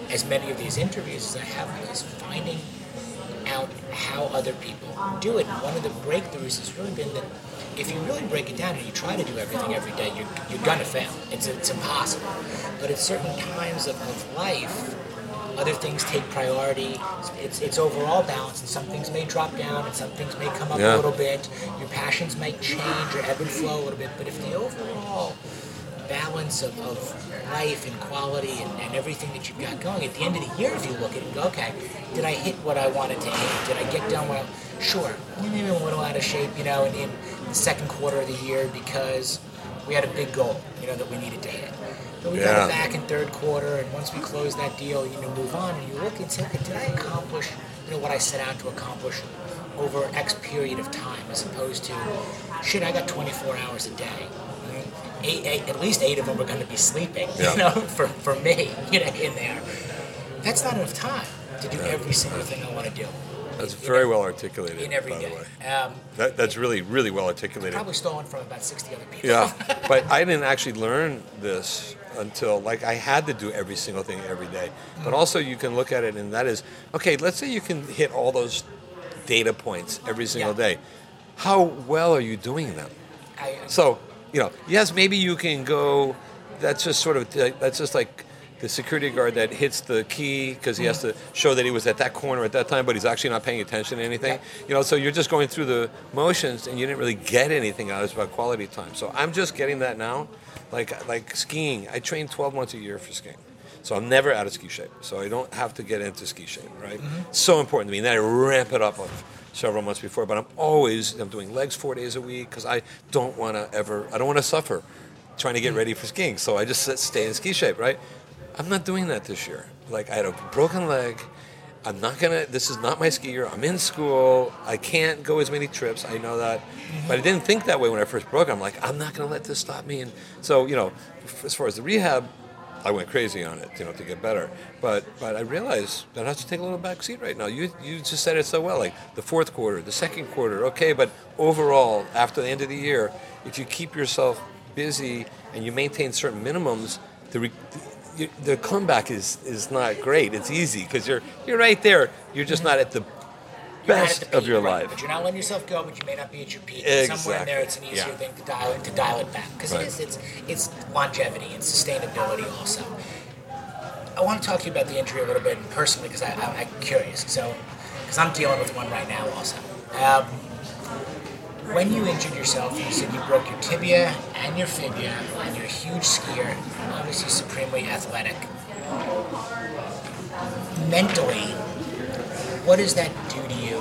as many of these interviews as I have is finding out how other people do it. And one of the breakthroughs has really been that if you really break it down and you try to do everything every day, you're, you're gonna fail. It's, it's impossible. But at certain times of, of life, other things take priority. It's, it's overall balance, and some things may drop down, and some things may come up Yeah. a little bit. Your passions might change or ebb and flow a little bit. But if the overall balance of, of life and quality and, and everything that you've got going. At the end of the year, if you look at it and go, okay, did I hit what I wanted to hit? Did I get done what I, sure, maybe I'm a little out of shape, you know, in, in the second quarter of the year because we had a big goal, you know, that we needed to hit. But we got Yeah. it back in third quarter, and once we close that deal, you know, move on, and you look and say, did I accomplish, you know, what I set out to accomplish over X period of time, as opposed to, shit, I got 24 hours a day. Eight, eight, at least eight of them are going to be sleeping, Yeah. you know, for, for me, you know, in there. That's not enough time to do every single thing I want to do. That's in- very in- well articulated. in every by day. the way. Um, That, that's really, really well articulated. probably stolen from about 60 other people. Yeah, but I didn't actually learn this until like I had to do every single thing every day. But also you can look at it and that is okay. Let's say you can hit all those data points every single Yeah. day. How well are you doing them? I, So you know, yes, maybe you can go. That's just sort of that's just like the security guard that hits the key because he has to show that he was at that corner at that time, but he's actually not paying attention to anything. You know, so you're just going through the motions and you didn't really get anything out. of It's about quality time. So I'm just getting that now, like like skiing. I train 12 months a year for skiing. So I'm never out of ski shape. So I don't have to get into ski shape, right? Mm-hmm. So important to me. And then I ramp it up several months before. But I'm always I'm doing legs four days a week because I don't want to ever I don't want to suffer trying to get mm. ready for skiing. So I just stay in ski shape, right? I'm not doing that this year. Like I had a broken leg. I'm not gonna. This is not my ski year. I'm in school. I can't go as many trips. I know that, but I didn't think that way when I first broke. I'm like, I'm not gonna let this stop me. And so, you know, as far as the rehab, I went crazy on it, you know, to get better. But but I realized that I have to take a little back seat right now. You you just said it so well. Like the fourth quarter, the second quarter, okay. But overall, after the end of the year, if you keep yourself busy and you maintain certain minimums, the re- you, the comeback is is not great. It's easy because you're you're right there. You're just not at the You're best the of your right, life. But you're not letting yourself go, but you may not be at your peak. And Somewhere in there, it's an easier Exactly. thing to dial it to dial it back because Right. it is. It's it's longevity and sustainability also. I want to talk to you about the injury a little bit personally because I, I'm curious. So, because I'm dealing with one right now also. Um, when you injured yourself, you said you broke your tibia and your fibia, and you're a huge skier, obviously supremely athletic. Mentally, what does that do to you?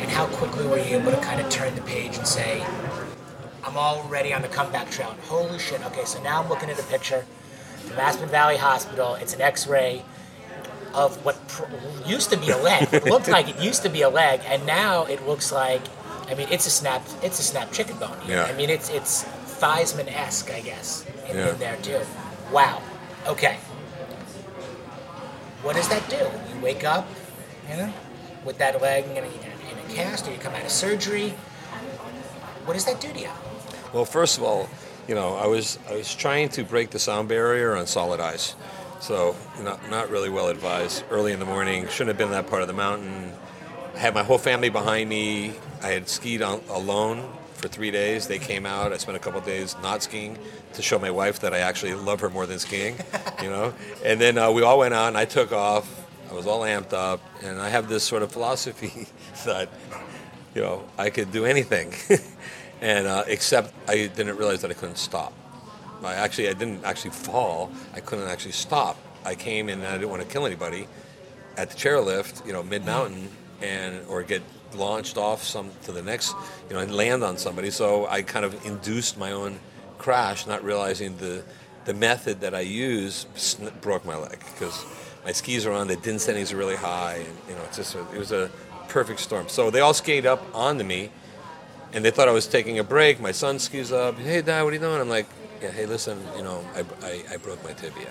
And how quickly were you able to kind of turn the page and say, I'm already on the comeback trail? And holy shit, okay, so now I'm looking at a picture from Aspen Valley Hospital. It's an x ray of what pr- used to be a leg. It looked like it used to be a leg, and now it looks like, I mean, it's a snap, it's a snap chicken bone. Yeah. I mean, it's it's Theismann esque, I guess, in, Yeah. in there too. Wow. Okay. What does that do? You wake up, you know, with that leg in a, in a cast, or you come out of surgery. What does that do to you? Well, first of all, you know, I was I was trying to break the sound barrier on solid ice, so not not really well advised. Early in the morning, shouldn't have been that part of the mountain. I had my whole family behind me. I had skied on, alone for three days. They came out. I spent a couple days not skiing to show my wife that I actually love her more than skiing, you know. And then uh, we all went out, and I took off. I was all amped up, and I have this sort of philosophy that you know, I could do anything, and uh, except I didn't realize that I couldn't stop. I actually, I didn't actually fall. I couldn't actually stop. I came in and I didn't want to kill anybody at the chairlift, you know, mid mountain, and or get launched off some to the next, you know, and land on somebody. So I kind of induced my own crash, not realizing the the method that I use broke my leg because my skis are on, the density are really high, and you know, it's just a, it was a perfect storm. So they all skate up onto me, and they thought I was taking a break. My son skis up. Hey, Dad, what are you doing? I'm like, yeah. Hey, listen, you know, I, I, I broke my tibia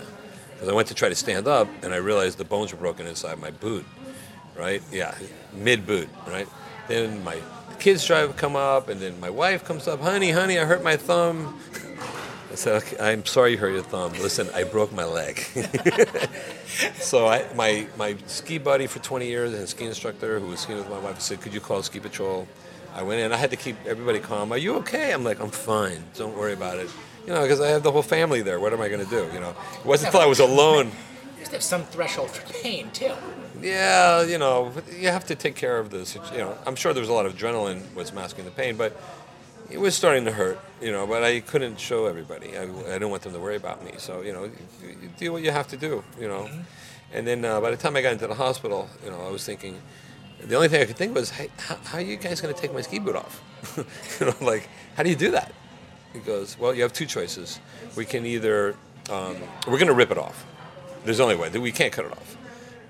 because I went to try to stand up, and I realized the bones were broken inside my boot. Right? Yeah, mid boot. Right? Then my kids try to come up, and then my wife comes up. Honey, honey, I hurt my thumb. I said, okay, I'm sorry you hurt your thumb. Listen, I broke my leg. so I, my, my ski buddy for 20 years and ski instructor who was skiing with my wife said, could you call ski patrol? I went in. I had to keep everybody calm. Are you okay? I'm like, I'm fine. Don't worry about it. You know, because I have the whole family there. What am I going to do? You know, it wasn't until I was alone. You have some threshold for pain too. Yeah, you know, you have to take care of this. You know, I'm sure there was a lot of adrenaline was masking the pain, but it was starting to hurt. You know, but I couldn't show everybody. I, I didn't want them to worry about me. So you know, you, you do what you have to do. You know, and then uh, by the time I got into the hospital, you know, I was thinking. The only thing I could think was, hey, how, how are you guys going to take my ski boot off? you know, like, how do you do that? He goes, well, you have two choices. We can either, um, we're going to rip it off. There's only way. We can't cut it off.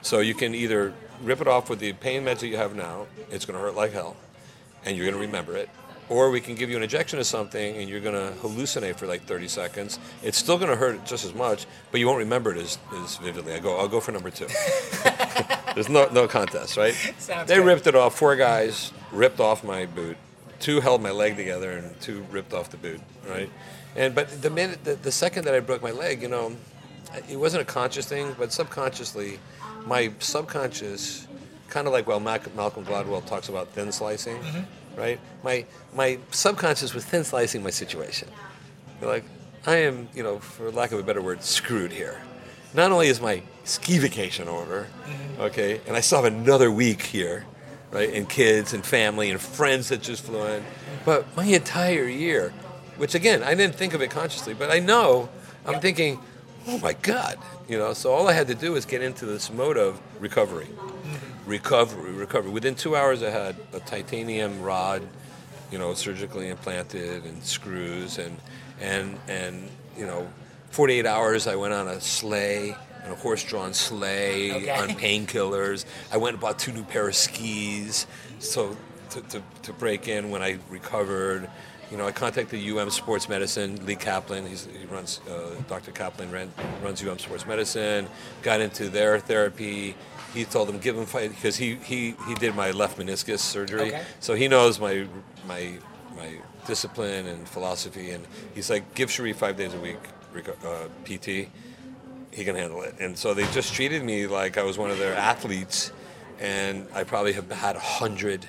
So you can either rip it off with the pain meds that you have now. It's going to hurt like hell, and you're going to remember it. Or we can give you an injection of something, and you're going to hallucinate for like 30 seconds. It's still going to hurt just as much, but you won't remember it as, as vividly. I go, I'll go for number two. There's no no contest, right? Sounds they good. ripped it off. Four guys ripped off my boot. Two held my leg together, and two ripped off the boot, right? And but the minute, the, the second that I broke my leg, you know, it wasn't a conscious thing, but subconsciously, my subconscious, kind of like well, Malcolm Gladwell talks about thin slicing, mm-hmm. right? My my subconscious was thin slicing my situation. You're like, I am, you know, for lack of a better word, screwed here. Not only is my ski vacation over, mm-hmm. okay, and I still have another week here, right, and kids and family and friends that just flew in, but my entire year, which again, I didn't think of it consciously, but I know, I'm thinking, oh my God, you know, so all I had to do was get into this mode of recovery. Recovery, recovery. Within two hours, I had a titanium rod, you know, surgically implanted and screws and and and you know, 48 hours I went on a sleigh, on a horse-drawn sleigh Okay. on painkillers. I went and bought two new pair of skis, so to, to, to break in when I recovered. You know, I contacted UM Sports Medicine, Lee Kaplan. He's, he runs, uh, Dr. Kaplan ran, runs UM Sports Medicine. Got into their therapy. He told them give him fight because he, he, he did my left meniscus surgery, Okay. so he knows my my my discipline and philosophy. And he's like, give Shareef five days a week uh, PT. He can handle it. And so they just treated me like I was one of their athletes, and I probably have had a hundred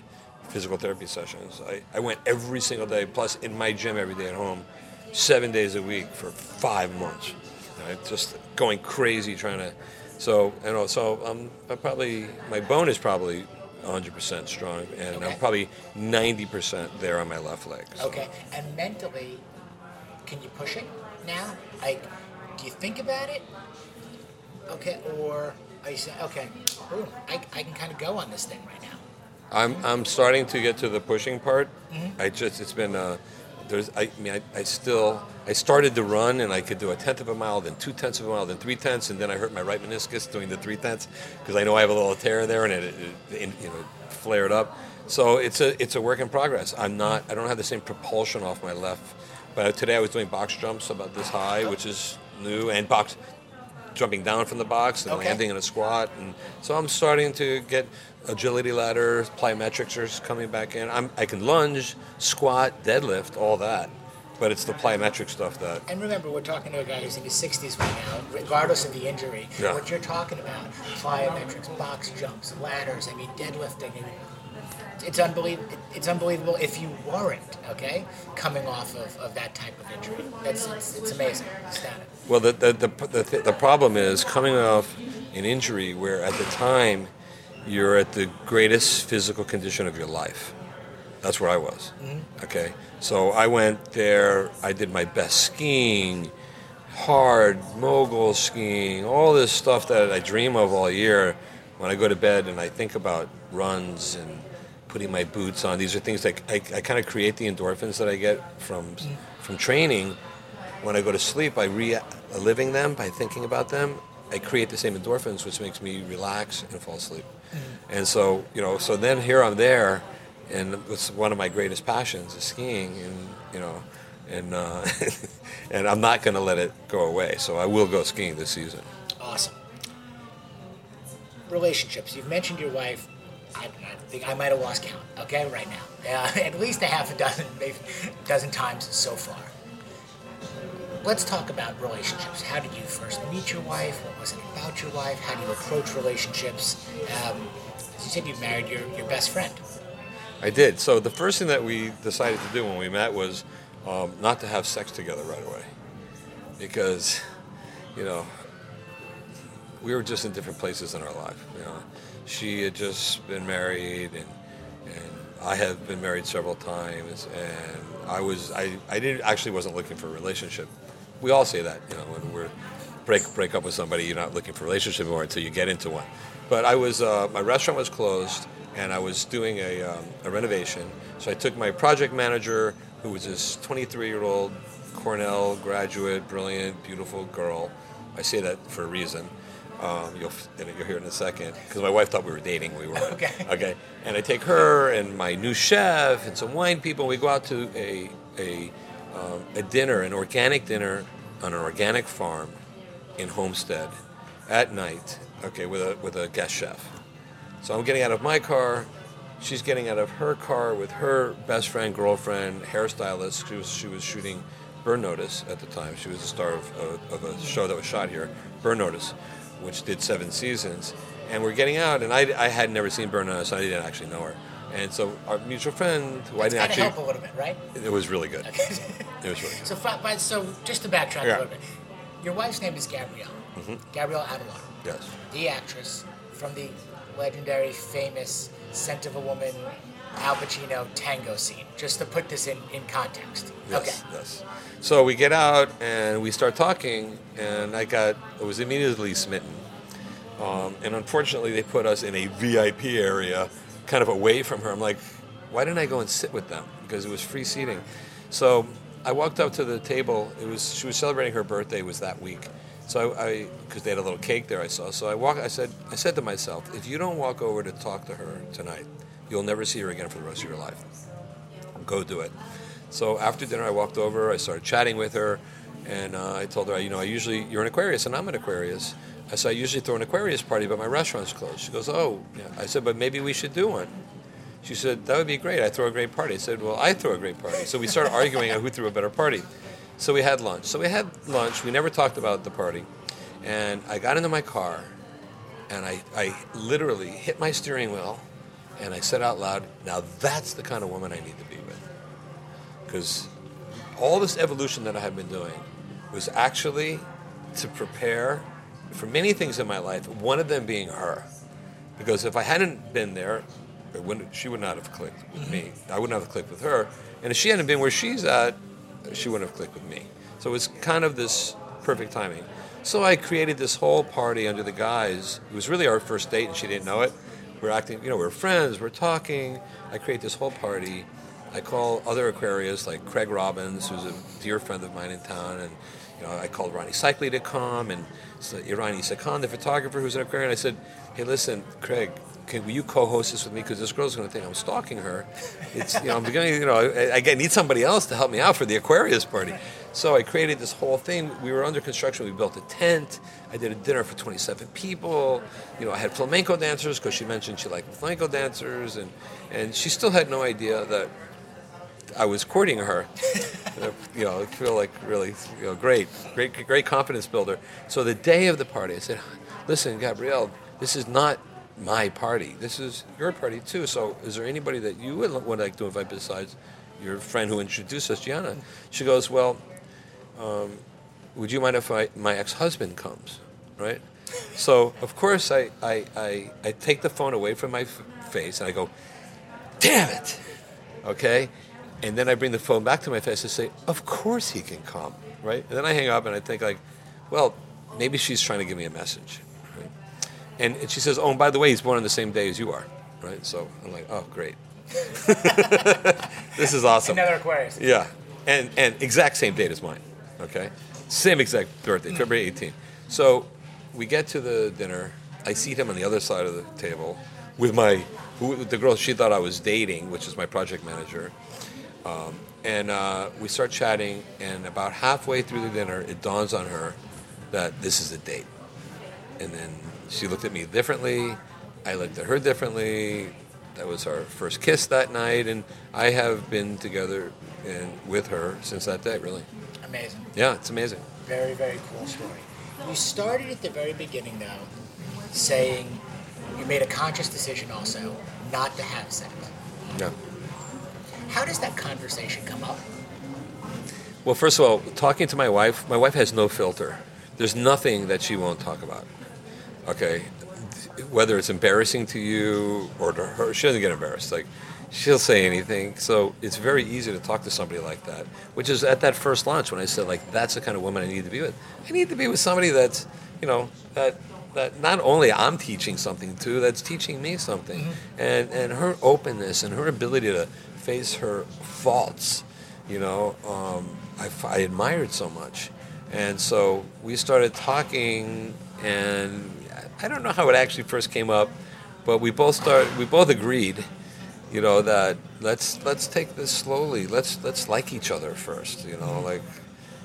physical therapy sessions. I, I went every single day, plus in my gym every day at home, seven days a week for five months. Right? Just going crazy trying to. So you know, so um, I probably my bone is probably 100% strong, and Okay. I'm probably 90% there on my left leg. so- Okay. And mentally, can you push it now? Like, do you think about it? Okay. Or are you saying, okay, boom, I, I can kind of go on this thing right now? I'm I'm starting to get to the pushing part. Mm-hmm. I just it's been uh, there's I, I mean I, I still I started to run and I could do a tenth of a mile, then two tenths of a mile, then three tenths, and then I hurt my right meniscus doing the three tenths because I know I have a little tear there and it, it, it you know flared up. So it's a it's a work in progress. I'm not I don't have the same propulsion off my left. But today I was doing box jumps about this high, which is new, and box jumping down from the box and Okay. landing in a squat, and so I'm starting to get agility ladder, plyometrics are coming back in. I'm, I can lunge, squat, deadlift, all that, but it's the plyometric stuff that And remember, we're talking to a guy who's in his 60s right now, regardless of the injury. Yeah. What you're talking about, plyometrics, box jumps, ladders, I mean, deadlifting, it's unbelievable. It's unbelievable if you weren't okay coming off of, of that type of injury. That's it's, it's amazing. Well, the the, the, the, the problem is coming off an injury where at the time you're at the greatest physical condition of your life. That's where I was. Mm-hmm. Okay. So I went there, I did my best skiing, hard mogul skiing, all this stuff that I dream of all year. When I go to bed and I think about runs and putting my boots on, these are things that I, I kind of create the endorphins that I get from mm. from training when I go to sleep, by reliving them, by thinking about them, I create the same endorphins, which makes me relax and fall asleep. And so, you know, so then here I'm there, and it's one of my greatest passions is skiing, and you know, and uh, and I'm not going to let it go away. So I will go skiing this season. Awesome. Relationships. You've mentioned your wife. I, I think I might have lost count. Okay, right now, uh, at least a half a dozen, maybe a dozen times so far. Let's talk about relationships. How did you first meet your wife? What was it about your wife? How do you approach relationships? Um, as you said, you married your, your best friend. I did. So the first thing that we decided to do when we met was um, not to have sex together right away, because you know we were just in different places in our life. You know, she had just been married, and and I had been married several times, and I was I I didn't actually wasn't looking for a relationship. We all say that, you know, when we're break break up with somebody, you're not looking for a relationship anymore until you get into one. But I was uh, my restaurant was closed, and I was doing a, um, a renovation. So I took my project manager, who was this 23 year old Cornell graduate, brilliant, beautiful girl. I say that for a reason. Um, you'll, you'll hear it in a second because my wife thought we were dating. We were Okay. Okay. And I take her and my new chef and some wine people. And we go out to a a um, a dinner, an organic dinner on an organic farm in Homestead at night. Okay, with a with a guest chef. So I'm getting out of my car. She's getting out of her car with her best friend, girlfriend, hairstylist. She was she was shooting Burn Notice at the time. She was the star of, of, of a show that was shot here, Burn Notice, which did seven seasons. And we're getting out, and I, I had never seen Burn Notice. I didn't actually know her. And so our mutual friend, who I didn't to help a little bit, right? it was really good. It was really good. So, but- so just to backtrack Yeah. a little bit, your wife's name is Gabrielle. Gabrielle Anwar, Yes. the actress from the legendary, famous "Scent of a Woman" Al Pacino tango scene. Just to put this in, in context. Yes, Okay. yes. So we get out and we start talking, and I got I was immediately smitten. Um, and unfortunately, they put us in a VIP area, kind of away from her. I'm like, why didn't I go and sit with them? Because it was free seating. So I walked up to the table. It was she was celebrating her birthday. Was that week. So I, because they had a little cake there, I saw. So I walked. I said, I said to myself, if you don't walk over to talk to her tonight, you'll never see her again for the rest of your life. Go do it. So after dinner, I walked over. I started chatting with her, and uh, I told her, you know, I usually you're an Aquarius, and I'm an Aquarius. I said I usually throw an Aquarius party, but my restaurant's closed. She goes, oh, yeah. I said, but maybe we should do one. She said that would be great. I throw a great party. I said, well, I throw a great party. So we started arguing on who threw a better party. So we had lunch. So we had lunch. We never talked about the party, and I got into my car, and I, I literally hit my steering wheel, and I said out loud, now that's the kind of woman I need to be with because all this evolution that I have been doing was actually to prepare for many things in my life, one of them being her. Because if I hadn't been there, it wouldn't, she would not have clicked with me. Mm-hmm. I wouldn't have clicked with her. And if she hadn't been where she's at, she wouldn't have clicked with me. So it was kind of this perfect timing. So I created this whole party under the guise. It was really our first date, and she didn't know it. We're acting, you know, we're friends, we're talking. I create this whole party. I call other Aquarius like Craig Robins, who's a dear friend of mine in town, and you know, I called Ronnie Cycli to come, and so Iran Issa-Khan, the photographer who's an Aquarian. I said, "Hey, listen, Craig, can will you co-host this with me? Because this girl's going to think I'm stalking her. It's you know I'm beginning you know I, I need somebody else to help me out for the Aquarius party. So I created this whole thing. We were under construction. We built a tent. I did a dinner for 27 people. You know I had flamenco dancers because she mentioned she liked flamenco dancers, and and she still had no idea that I was courting her. you know, I feel like really, you know, great, great, great confidence builder. So the day of the party, I said, "Listen, Gabrielle, this is not my party. This is your party too. So is there anybody that you would, would like to invite besides your friend who introduced us, Gianna?" She goes, "Well, um, would you mind if I, my ex-husband comes?" Right. So of course I, I, I, I take the phone away from my f- face and I go, "Damn it!" Okay and then I bring the phone back to my face and say, "Of course he can come," right? And then I hang up and I think like, well, maybe she's trying to give me a message, right? And, and she says, "Oh, and by the way, he's born on the same day as you are," right? So I'm like, "Oh, great, this is awesome." Another Aquarius. Yeah, and and exact same date as mine. Okay, same exact birthday, February 18th. So we get to the dinner. I seat him on the other side of the table with my who, the girl she thought I was dating, which is my project manager. Um, and uh, we start chatting, and about halfway through the dinner, it dawns on her that this is a date. And then she looked at me differently. I looked at her differently. That was our first kiss that night, and I have been together and with her since that day. Really, Amazing. yeah, it's amazing. Very, very cool story. You started at the very beginning, though, saying you made a conscious decision also not to have sex. Yeah. How does that conversation come up? Well, first of all, talking to my wife, my wife has no filter. There's nothing that she won't talk about. Okay, whether it's embarrassing to you or to her, she doesn't get embarrassed. Like she'll say anything. So it's very easy to talk to somebody like that. Which is at that first lunch when I said like that's the kind of woman I need to be with. I need to be with somebody that's you know that that not only I'm teaching something to, that's teaching me something, mm-hmm. and and her openness and her ability to face her faults, you know, um, I, I admired so much. And so we started talking, and I don't know how it actually first came up, but we both started. We both agreed, you know, that let's let's take this slowly. Let's let's like each other first. You know, like,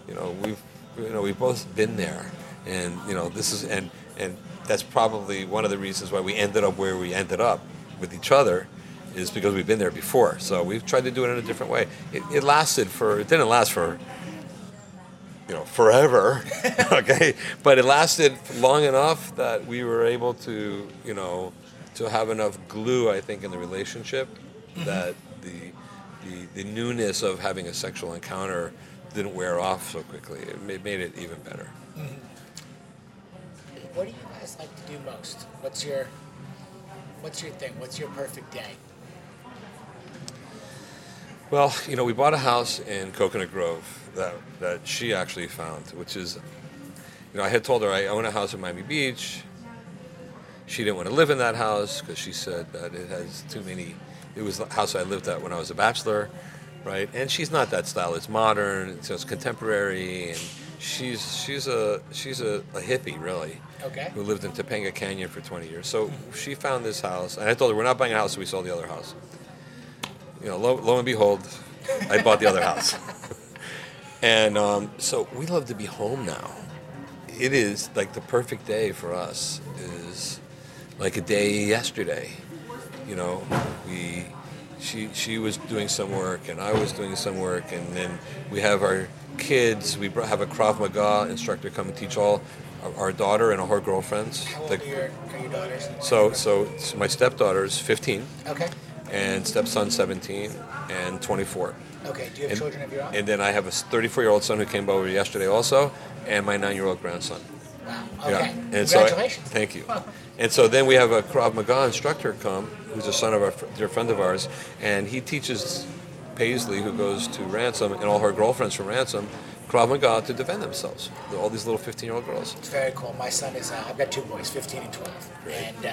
you know, we've you know we've both been there, and you know this is and and that's probably one of the reasons why we ended up where we ended up with each other is because we've been there before. So we've tried to do it in a different way. It, it lasted for, it didn't last for, you know, forever, okay? But it lasted long enough that we were able to, you know, to have enough glue, I think, in the relationship mm-hmm. that the, the, the newness of having a sexual encounter didn't wear off so quickly. It made it even better. Mm-hmm. What do you guys like to do most? What's your What's your thing? What's your perfect day? Well, you know, we bought a house in Coconut Grove that, that she actually found, which is, you know, I had told her I own a house in Miami Beach. She didn't want to live in that house because she said that it has too many. It was the house I lived at when I was a bachelor, right? And she's not that style. It's modern. It's, it's contemporary, and she's she's a she's a, a hippie really. Okay. Who lived in Topanga Canyon for 20 years. So she found this house, and I told her we're not buying a house, so we sold the other house you know, lo, lo and behold, I bought the other house. and um, so we love to be home now. It is like the perfect day for us is like a day yesterday. You know, we she she was doing some work and I was doing some work, and then we have our kids. We have a Krav Maga instructor come and teach all our, our daughter and all her girlfriends. How old The- are your, are your daughters? so so so my stepdaughter's 15 Okay. And stepson 17 and 24. Okay. Do you have And, children of your own? and then I have a 34 year old son who came over yesterday also, and my nine year old grandson. Wow. Yeah. Okay. And so I- Congratulations. thank you. And so then we have a Krav Maga instructor come, who's a son of a dear friend of ours, and he teaches Paisley, who goes to Ransom, and all her girlfriends from Ransom, Krav Maga to defend themselves. All these little 15-year-old girls. It's very cool. My son is, uh, I've got two boys, 15 and 12, and uh,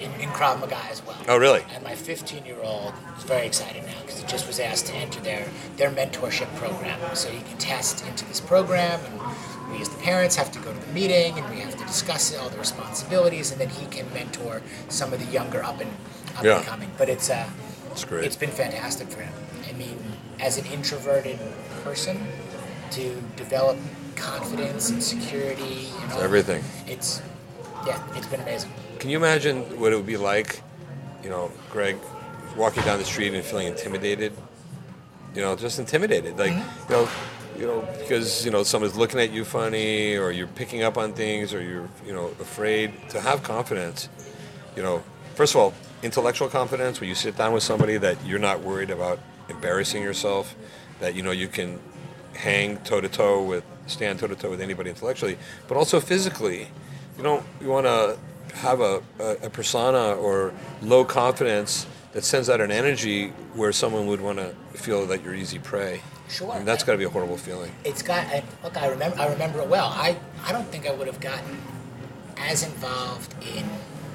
in, in Krav Maga as well. Oh, really? And my 15 year old is very excited now because he just was asked to enter their, their mentorship program. So he can test into this program, and we as the parents have to go to the meeting and we have to discuss all the responsibilities, and then he can mentor some of the younger up and up Yeah. and coming. But it's uh, it's great. it's been fantastic for him. I mean, as an introverted person, to develop confidence and security and all everything. It's yeah, it's been amazing. Can you imagine what it would be like, you know, Greg, walking down the street and feeling intimidated? You know, just intimidated, like Mm-hmm. you know, you know, because you know someone's looking at you funny, or you're picking up on things, or you're you know afraid to have confidence. You know, first of all, intellectual confidence, where you sit down with somebody that you're not worried about embarrassing yourself, that you know you can hang toe to toe with, stand toe to toe with anybody intellectually, but also physically. You don't you want to have a, a, persona or low confidence that sends out an energy where someone would want to feel that you're easy prey. Sure. And that's got to be a horrible feeling. It's got and look. I remember. I remember it well. I I don't think I would have gotten as involved in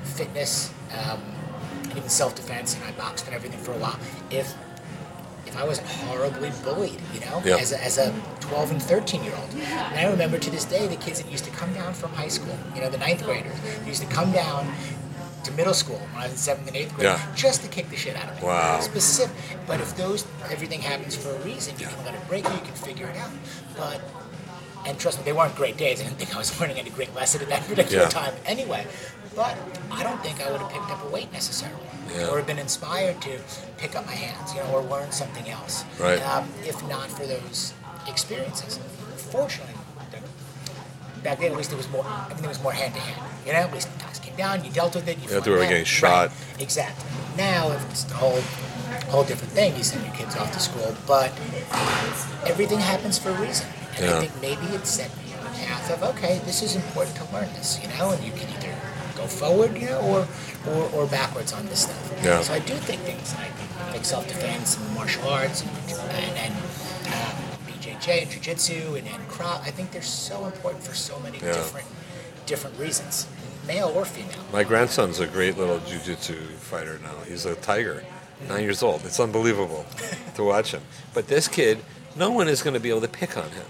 fitness um, and even self defense, and I boxed and everything for a while. If if I wasn't horribly bullied, you know, Yeah. as, a, as a 12 and 13 year old. And I remember to this day the kids that used to come down from high school, you know, the ninth graders, used to come down to middle school when I was in seventh and eighth grade Yeah. just to kick the shit out of me. Wow. Specific. But if those, everything happens for a reason, you can let it break you, you can figure it out. But, and trust me, they weren't great days. I didn't think I was learning any great lesson at that particular Yeah. time anyway. But I don't think I would have picked up a weight necessarily. Yeah. Or been inspired to pick up my hands, you know, or learn something else. Right. Um, if not for those experiences. Fortunately, back then at least it was more everything was more hand to hand. You know, at least guys came down, you dealt with it, you Yeah, they were getting shot. Right, exactly. Now it's a whole whole different thing. You send your kids off to school, but everything happens for a reason. And Yeah. I think maybe it set me on a path of okay, this is important to learn this, you know, and you can go forward, you know, or or, or backwards on this stuff. Yeah. So I do think things like like self defense and martial arts and and, and um, BJJ and jiu-jitsu and, and Krav, I think they're so important for so many Yeah. different different reasons, male or female. My grandson's a great little jujitsu fighter now. He's a tiger, nine years old. It's unbelievable to watch him. But this kid, no one is going to be able to pick on him.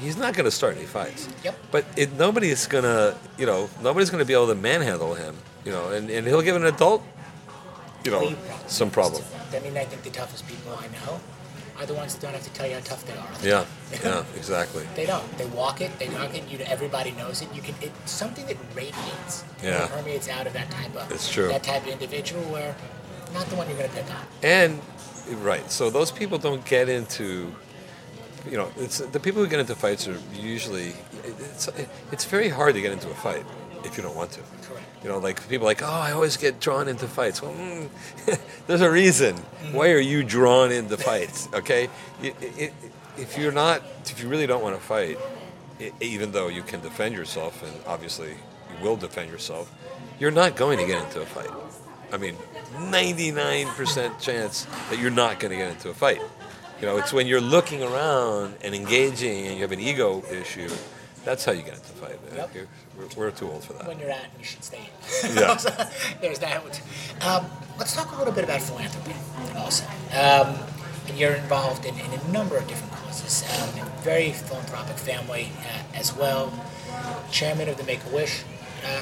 He's not going to start any fights. Mm-hmm. Yep. But it, nobody's going to, you know, nobody's going to be able to manhandle him. You know, and, and he'll give an adult, you know, some problem. I mean, I think the toughest people I know are the ones that don't have to tell you how tough they are. Yeah, yeah, exactly. They don't. They walk it. They walk it. You. Everybody knows it. You can. It's something that radiates. Yeah. permeates out of that type of. It's true. That type of individual where, not the one you're going to pick on. And right, so those people don't get into, you know, it's the people who get into fights are usually it's it's very hard to get into a fight if you don't want to. Correct. You know, like people like, oh, I always get drawn into fights. Well, mm, there's a reason. Why are you drawn into fights? Okay, it, it, if you're not, if you really don't want to fight, e- even though you can defend yourself, and obviously you will defend yourself, you're not going to get into a fight. I mean, 99% chance that you're not going to get into a fight. You know, it's when you're looking around and engaging and you have an ego issue, that's how you get into fight. Yep. We're, we're too old for that. When you're at, you should stay. Yeah. There's that. Um, let's talk a little bit about philanthropy also. Um, and you're involved in, in a number of different causes. Um, a very philanthropic family uh, as well. Chairman of the Make a Wish uh,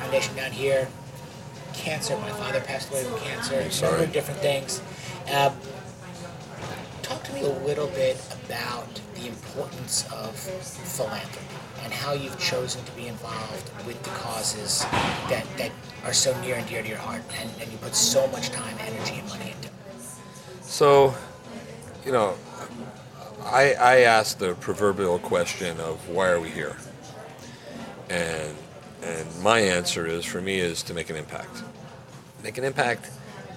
Foundation down here. Cancer. My father passed away from cancer. A number of different things. Um, talk to me a little bit about the importance of philanthropy and how you've chosen to be involved with the causes that, that are so near and dear to your heart and, and you put so much time, energy, and money into. So, you know, I, I asked the proverbial question of why are we here? And and my answer is for me is to make an impact. Make an impact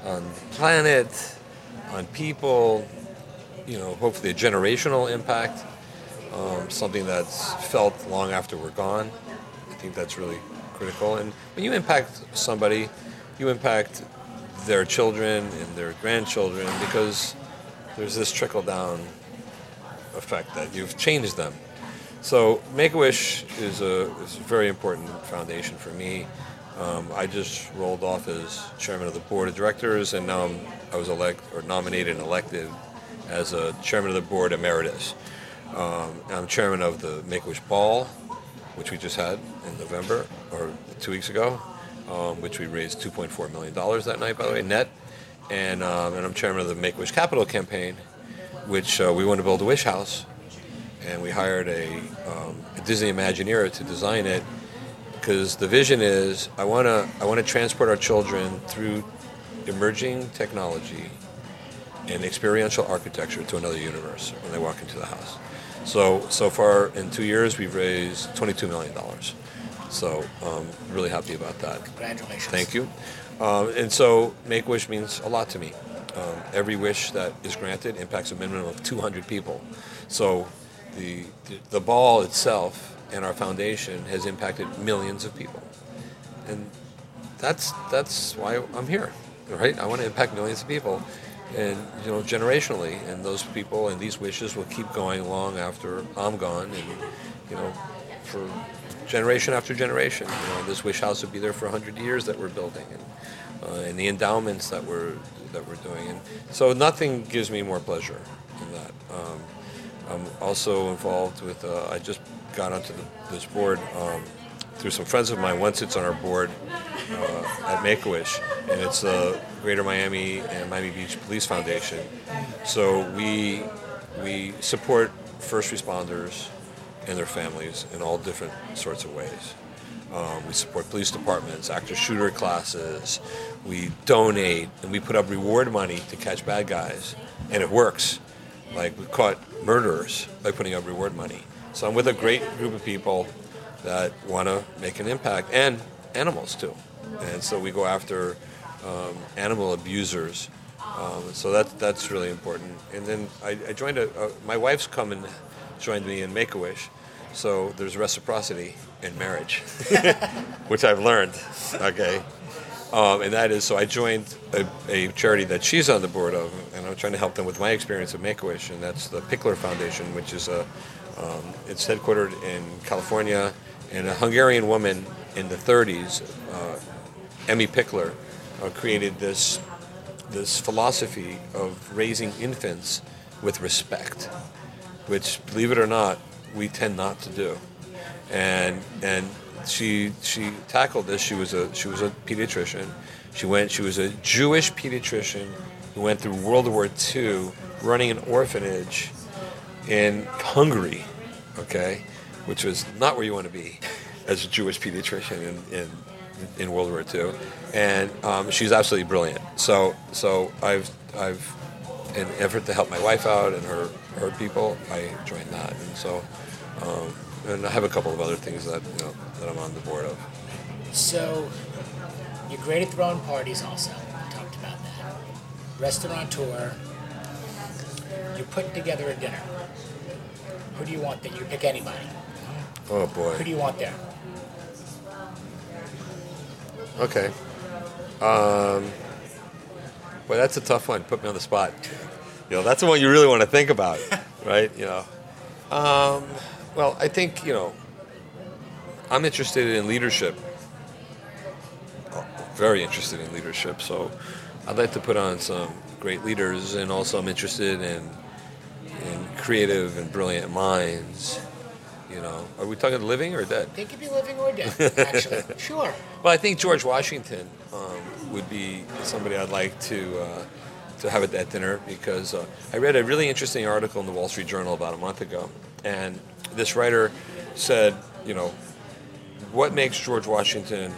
on the planet, on people, you know, hopefully a generational impact, um, something that's felt long after we're gone. I think that's really critical. And when you impact somebody, you impact their children and their grandchildren because there's this trickle down effect that you've changed them. So Make a Wish is a, is a very important foundation for me. Um, I just rolled off as chairman of the board of directors, and now I'm, I was elect or nominated and elected as a chairman of the board emeritus. Um, I'm chairman of the Make a Wish Ball, which we just had in November or two weeks ago, um, which we raised 2.4 million dollars that night, by the way, net. And um, and I'm chairman of the Make a Wish Capital campaign, which uh, we want to build a wish house, and we hired a, um, a Disney Imagineer to design it because the vision is I want to I want to transport our children through emerging technology and experiential architecture to another universe when they walk into the house. So so far in two years we've raised 22 million dollars. So um, really happy about that. Congratulations. Thank you. Um, and so Make Wish means a lot to me. Um, every wish that is granted impacts a minimum of 200 people. So the, the the ball itself and our foundation has impacted millions of people, and that's that's why I'm here, right? I want to impact millions of people, and you know generationally, and those people and these wishes will keep going long after I'm gone, and you know for generation after generation. You know, this wish house will be there for 100 years that we're building, and, uh, and the endowments that we're that we're doing, and so nothing gives me more pleasure than that. Um, I'm also involved with. Uh, I just got onto the, this board um, through some friends of mine. One sits on our board uh, at Make a Wish, and it's the Greater Miami and Miami Beach Police Foundation. So we we support first responders and their families in all different sorts of ways. Um, we support police departments, active shooter classes. We donate and we put up reward money to catch bad guys, and it works. Like we caught murderers by putting up reward money. So I'm with a great group of people that want to make an impact, and animals too. And so we go after um, animal abusers. Um, so that that's really important. And then I, I joined a, a, my wife's come and joined me in Make a Wish. So there's reciprocity in marriage, which I've learned. Okay. Um, and that is so I joined a, a, charity that she's on the board of, and I'm trying to help them with my experience of Make a Wish, and that's the Pikler Foundation, which is a um, it's headquartered in California, and a Hungarian woman in the 30s, uh, Emmi Pikler, uh, created this this philosophy of raising infants with respect, which, believe it or not, we tend not to do. And and she she tackled this. She was a she was a pediatrician. She went. She was a Jewish pediatrician who went through World War II, running an orphanage in Hungary, okay, which was not where you want to be as a Jewish pediatrician in, in, in World War II, and um, she's absolutely brilliant. So so I've I've in effort to help my wife out and her her people, I joined that, and so um, and I have a couple of other things that you know that I'm on the board of. So you're great at throwing parties, also. We talked about that. Restaurateur. You're putting together a dinner. Who do you want there? You pick anybody. Oh boy. Who do you want there? Okay. Um, well, that's a tough one. Put me on the spot. You know, that's the one you really want to think about, right? You know. Um, well, I think you know. I'm interested in leadership. Very interested in leadership. So, I'd like to put on some great leaders, and also I'm interested in in creative and brilliant minds. You know, are we talking living or dead? They could be living or dead, actually. sure. Well, I think George Washington um, would be somebody I'd like to uh, to have at that dinner because uh, I read a really interesting article in the Wall Street Journal about a month ago, and this writer said, you know, what makes George Washington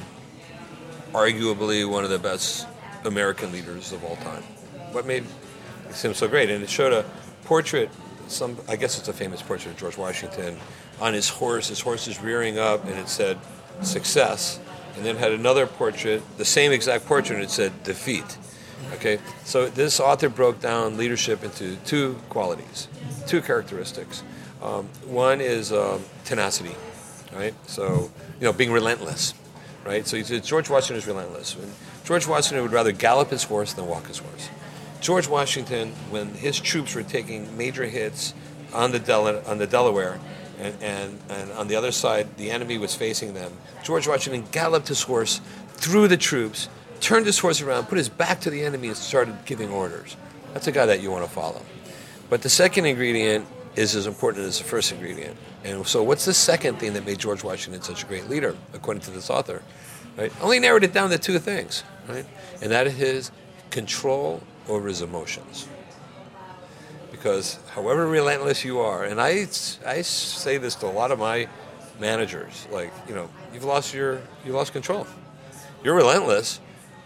arguably one of the best American leaders of all time? What made him so great? And it showed a portrait. Some, I guess it's a famous portrait of George Washington on his horse. His horse is rearing up, and it said "success," and then had another portrait, the same exact portrait, and it said "defeat." Okay, so this author broke down leadership into two qualities, two characteristics. Um, one is um, tenacity, right? So, you know, being relentless, right? So he said George Washington is relentless. And George Washington would rather gallop his horse than walk his horse. George Washington, when his troops were taking major hits on the, Del- on the Delaware, and, and, and on the other side, the enemy was facing them, George Washington galloped his horse through the troops, turned his horse around, put his back to the enemy, and started giving orders. That's a guy that you want to follow. But the second ingredient is as important as the first ingredient. And so, what's the second thing that made George Washington such a great leader, according to this author? Right? Only narrowed it down to two things, right? And that is his control over his emotions. Because however relentless you are, and I, I say this to a lot of my managers, like, you know, you've lost your, you lost control. You're relentless,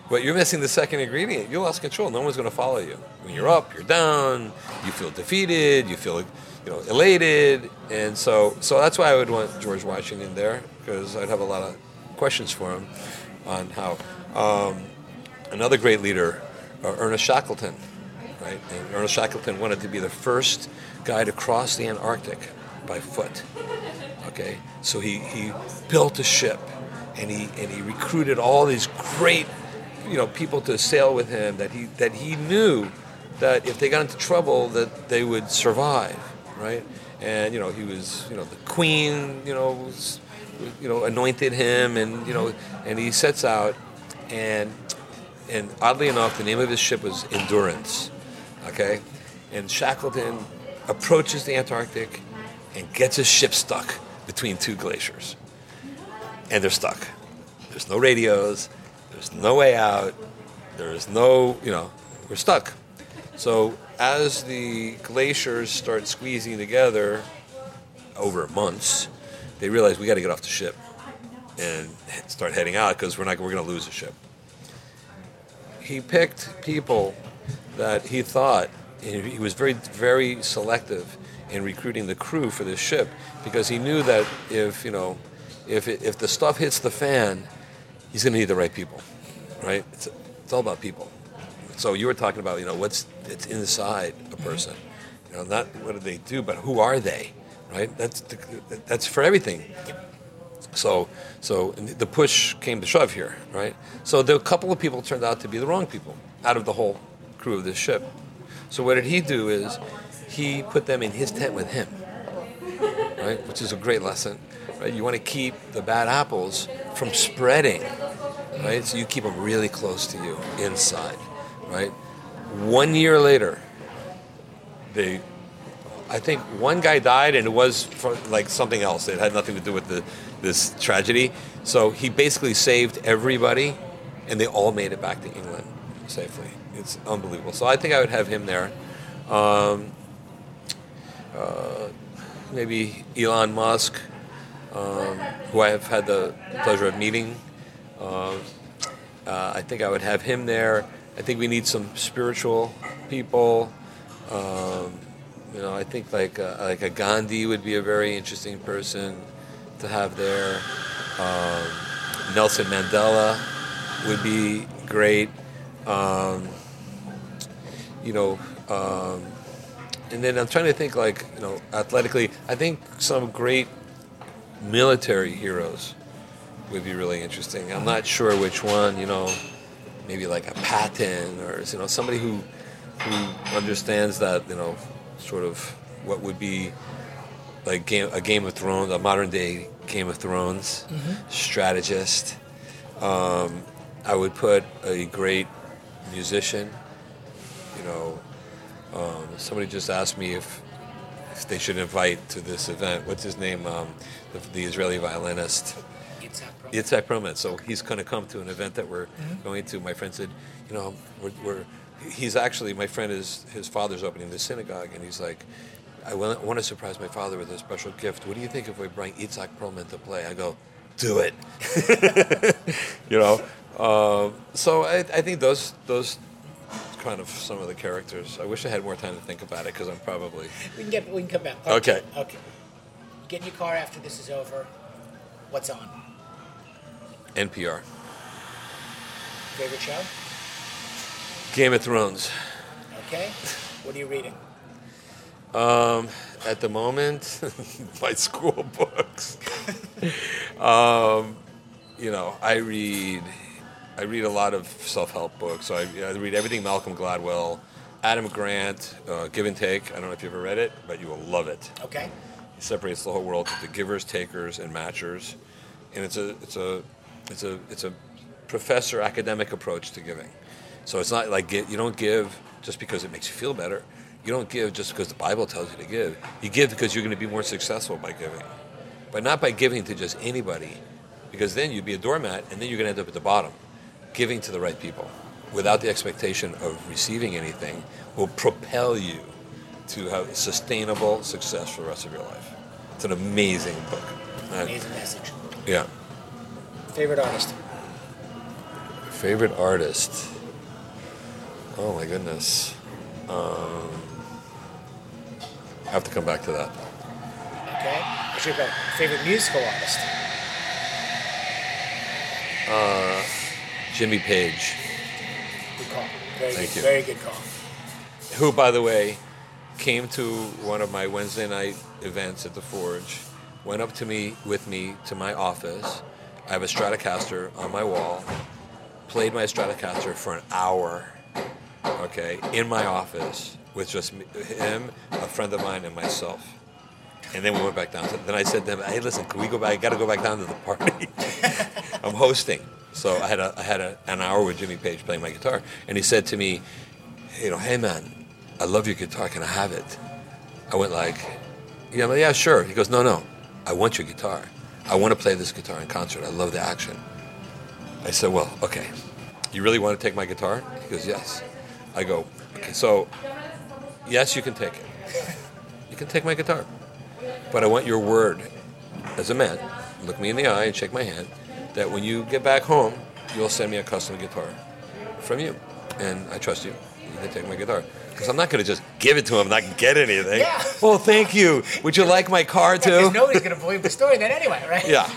but you're missing the second ingredient. You lost control. No one's going to follow you. When you're up, you're down. You feel defeated. You feel, you know, elated. And so, so that's why I would want George Washington there because I'd have a lot of questions for him on how. Um, another great leader, uh, Ernest Shackleton, right? And Ernest Shackleton wanted to be the first guy to cross the Antarctic by foot. Okay, so he, he built a ship, and he and he recruited all these great, you know, people to sail with him that he that he knew that if they got into trouble that they would survive, right? And you know, he was you know the queen, you know, was, you know anointed him, and you know, and he sets out, and and oddly enough, the name of his ship was Endurance, okay, and Shackleton approaches the Antarctic and gets his ship stuck between two glaciers. And they're stuck. There's no radios, there's no way out, there's no, you know, we're stuck. So as the glaciers start squeezing together over months, they realize we got to get off the ship and start heading out because we're not we're going to lose the ship. He picked people that he thought he was very very selective in recruiting the crew for this ship because he knew that if you know if it, if the stuff hits the fan, he's going to need the right people, right? It's, it's all about people. So you were talking about you know what's it's inside a person, you know not what do they do, but who are they, right? That's the, that's for everything. So so the push came to shove here, right? So the couple of people turned out to be the wrong people out of the whole crew of this ship. So what did he do is he put them in his tent with him, right? Which is a great lesson, right? You want to keep the bad apples from spreading, right? So you keep them really close to you inside, right? One year later, they, I think one guy died and it was like something else. It had nothing to do with the, this tragedy. So he basically saved everybody and they all made it back to England safely. It's unbelievable. So I think I would have him there. Um, uh, maybe Elon Musk, um, who I have had the pleasure of meeting. Uh, uh, I think I would have him there. I think we need some spiritual people. Um, you know, I think like a, like a Gandhi would be a very interesting person to have there. Um, Nelson Mandela would be great. Um, you know, um, and then I'm trying to think like you know athletically. I think some great military heroes would be really interesting. I'm not sure which one. You know, maybe like a Patton or you know somebody who who understands that you know sort of what would be like game, a Game of Thrones, a modern day Game of Thrones strategist. Um, I would put a great musician. You know, um, somebody just asked me if, if they should invite to this event. What's his name? Um, the, the Israeli violinist. Itzhak Perlman. So he's going to come to an event that we're going to. My friend said, you know, we're, we're, he's actually, my friend is, his father's opening the synagogue, and he's like, I want, I want to surprise my father with a special gift. What do you think if we bring Itzhak Perlman to play? I go, do it. you know? Um, so I, I think those, those kind of some of the characters. I wish I had more time to think about it because I'm probably. We can get we can come back. Okay. Okay. Get in your car after this is over. What's on? NPR. Favorite show? Game of Thrones. Okay. What are you reading? Um, at the moment, my school books. Um, you know, I read, I read a lot of self-help books. So I, I read everything Malcolm Gladwell, Adam Grant, uh, Give and Take. I don't know if you've ever read it, but you will love it. Okay. He separates the whole world into givers, takers, and matchers, and it's a, it's a, it's a, it's a professor academic approach to giving. So it's not like get, you don't give just because it makes you feel better. You don't give just because the Bible tells you to give. You give because you're going to be more successful by giving, but not by giving to just anybody, because then you'd be a doormat, and then you're going to end up at the bottom. Giving to the right people, without the expectation of receiving anything, will propel you to have sustainable success for the rest of your life. It's an amazing book. Amazing message. yeah. Favorite artist? Favorite artist? Oh my goodness. Um, I have to come back to that. Okay. What's your favorite musical artist? Jimmy Page, Good call. Very Thank good. you. Very good call. who, by the way, came to one of my Wednesday night events at the Forge, went up to me with me to my office. I have a Stratocaster on my wall. Played my Stratocaster for an hour. Okay, in my office with just me, him, a friend of mine, and myself. And then we went back down. To, then I said to him, "Hey, listen, can we go back? I got to go back down to the party. I'm hosting." So I had a, I had a, an hour with Jimmy Page playing my guitar, and he said to me, "You know, hey man, I love your guitar. Can I have it?" I went like, "Yeah, well, yeah, sure." He goes, "No, no, I want your guitar. I want to play this guitar in concert. I love the action." I said, "Well, okay. You really want to take my guitar?" He goes, "Yes." I go, "Okay, so yes, you can take it. You can take my guitar, but I want your word as a man. Look me in the eye and shake my hand. That when you get back home, you'll send me a custom guitar from you, and I trust you. You can take my guitar." Because I'm not going to just give it to him, not get anything. Yeah. Well, thank you. Would you like my car too? Because nobody's going to believe the story then anyway, right? Yeah.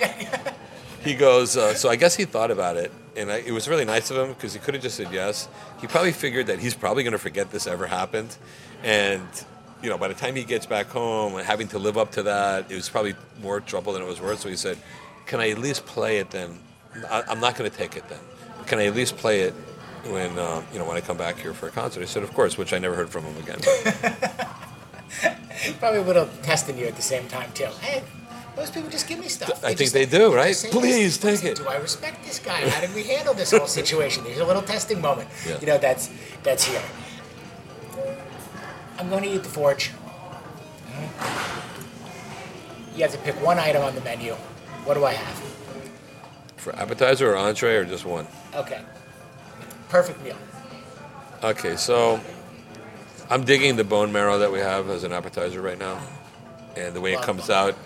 He goes, uh, so I guess he thought about it, and I, it was really nice of him because he could have just said yes. He probably figured that he's probably going to forget this ever happened, and you know, by the time he gets back home and having to live up to that, it was probably more trouble than it was worth. So he said, "Can I at least play it then? I, I'm not going to take it then. Can I at least play it when um, you know when I come back here for a concert?" I said, "Of course," which I never heard from him again. Probably a little testing you at the same time too. Hey, most people just give me stuff. I think they do, right? Please "Listen, take it." Do I respect this guy? How did we handle this whole situation? There's a little testing moment. Yeah. You know, that's that's here. I'm going to eat the forge. You have to pick one item on the menu. What do I have? for appetizer or entree or just one? Okay. Perfect meal. Okay, so I'm digging the bone marrow that we have as an appetizer right now, and the way it comes out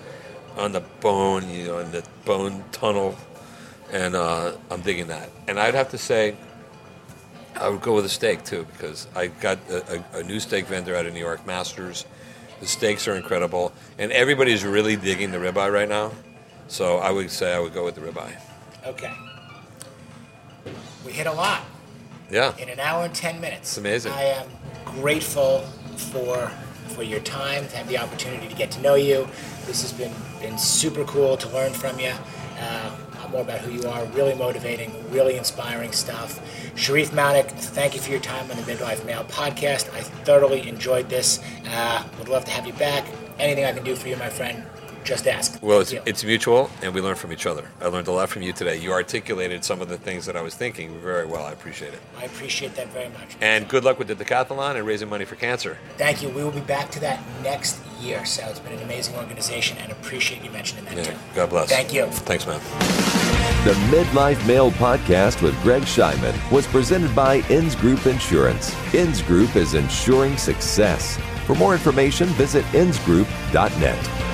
on the bone, you know, in the bone tunnel, and uh, I'm digging that. And I'd have to say, I would go with a steak too because I got a, a, a new steak vendor out of New York, Masters. The steaks are incredible, and everybody's really digging the ribeye right now. So I would say I would go with the ribeye. Okay. We hit a lot. Yeah. in an hour and 10 minutes. It's amazing. I am grateful for for your time, to have the opportunity to get to know you. This has been, been super cool to learn from you. Uh, more about who you are, really motivating, really inspiring stuff. Shareef Malnik, thank you for your time on the Midlife Male podcast. I thoroughly enjoyed this. Uh, would love to have you back. Anything I can do for you, my friend, just ask. Well, it's, it's mutual, and we learn from each other. I learned a lot from you today. You articulated some of the things that I was thinking very well. I appreciate it. I appreciate that very much. And good luck with the decathlon and raising money for cancer. Thank you. We will be back to that next year. So it's been an amazing organization and appreciate you mentioning that Yeah. too. God bless. Thank you. Thanks, man. The Midlife Male podcast with Greg Scheinman was presented by Inns Group Insurance. Inns Group is insuring success. For more information, visit innsgroup.net.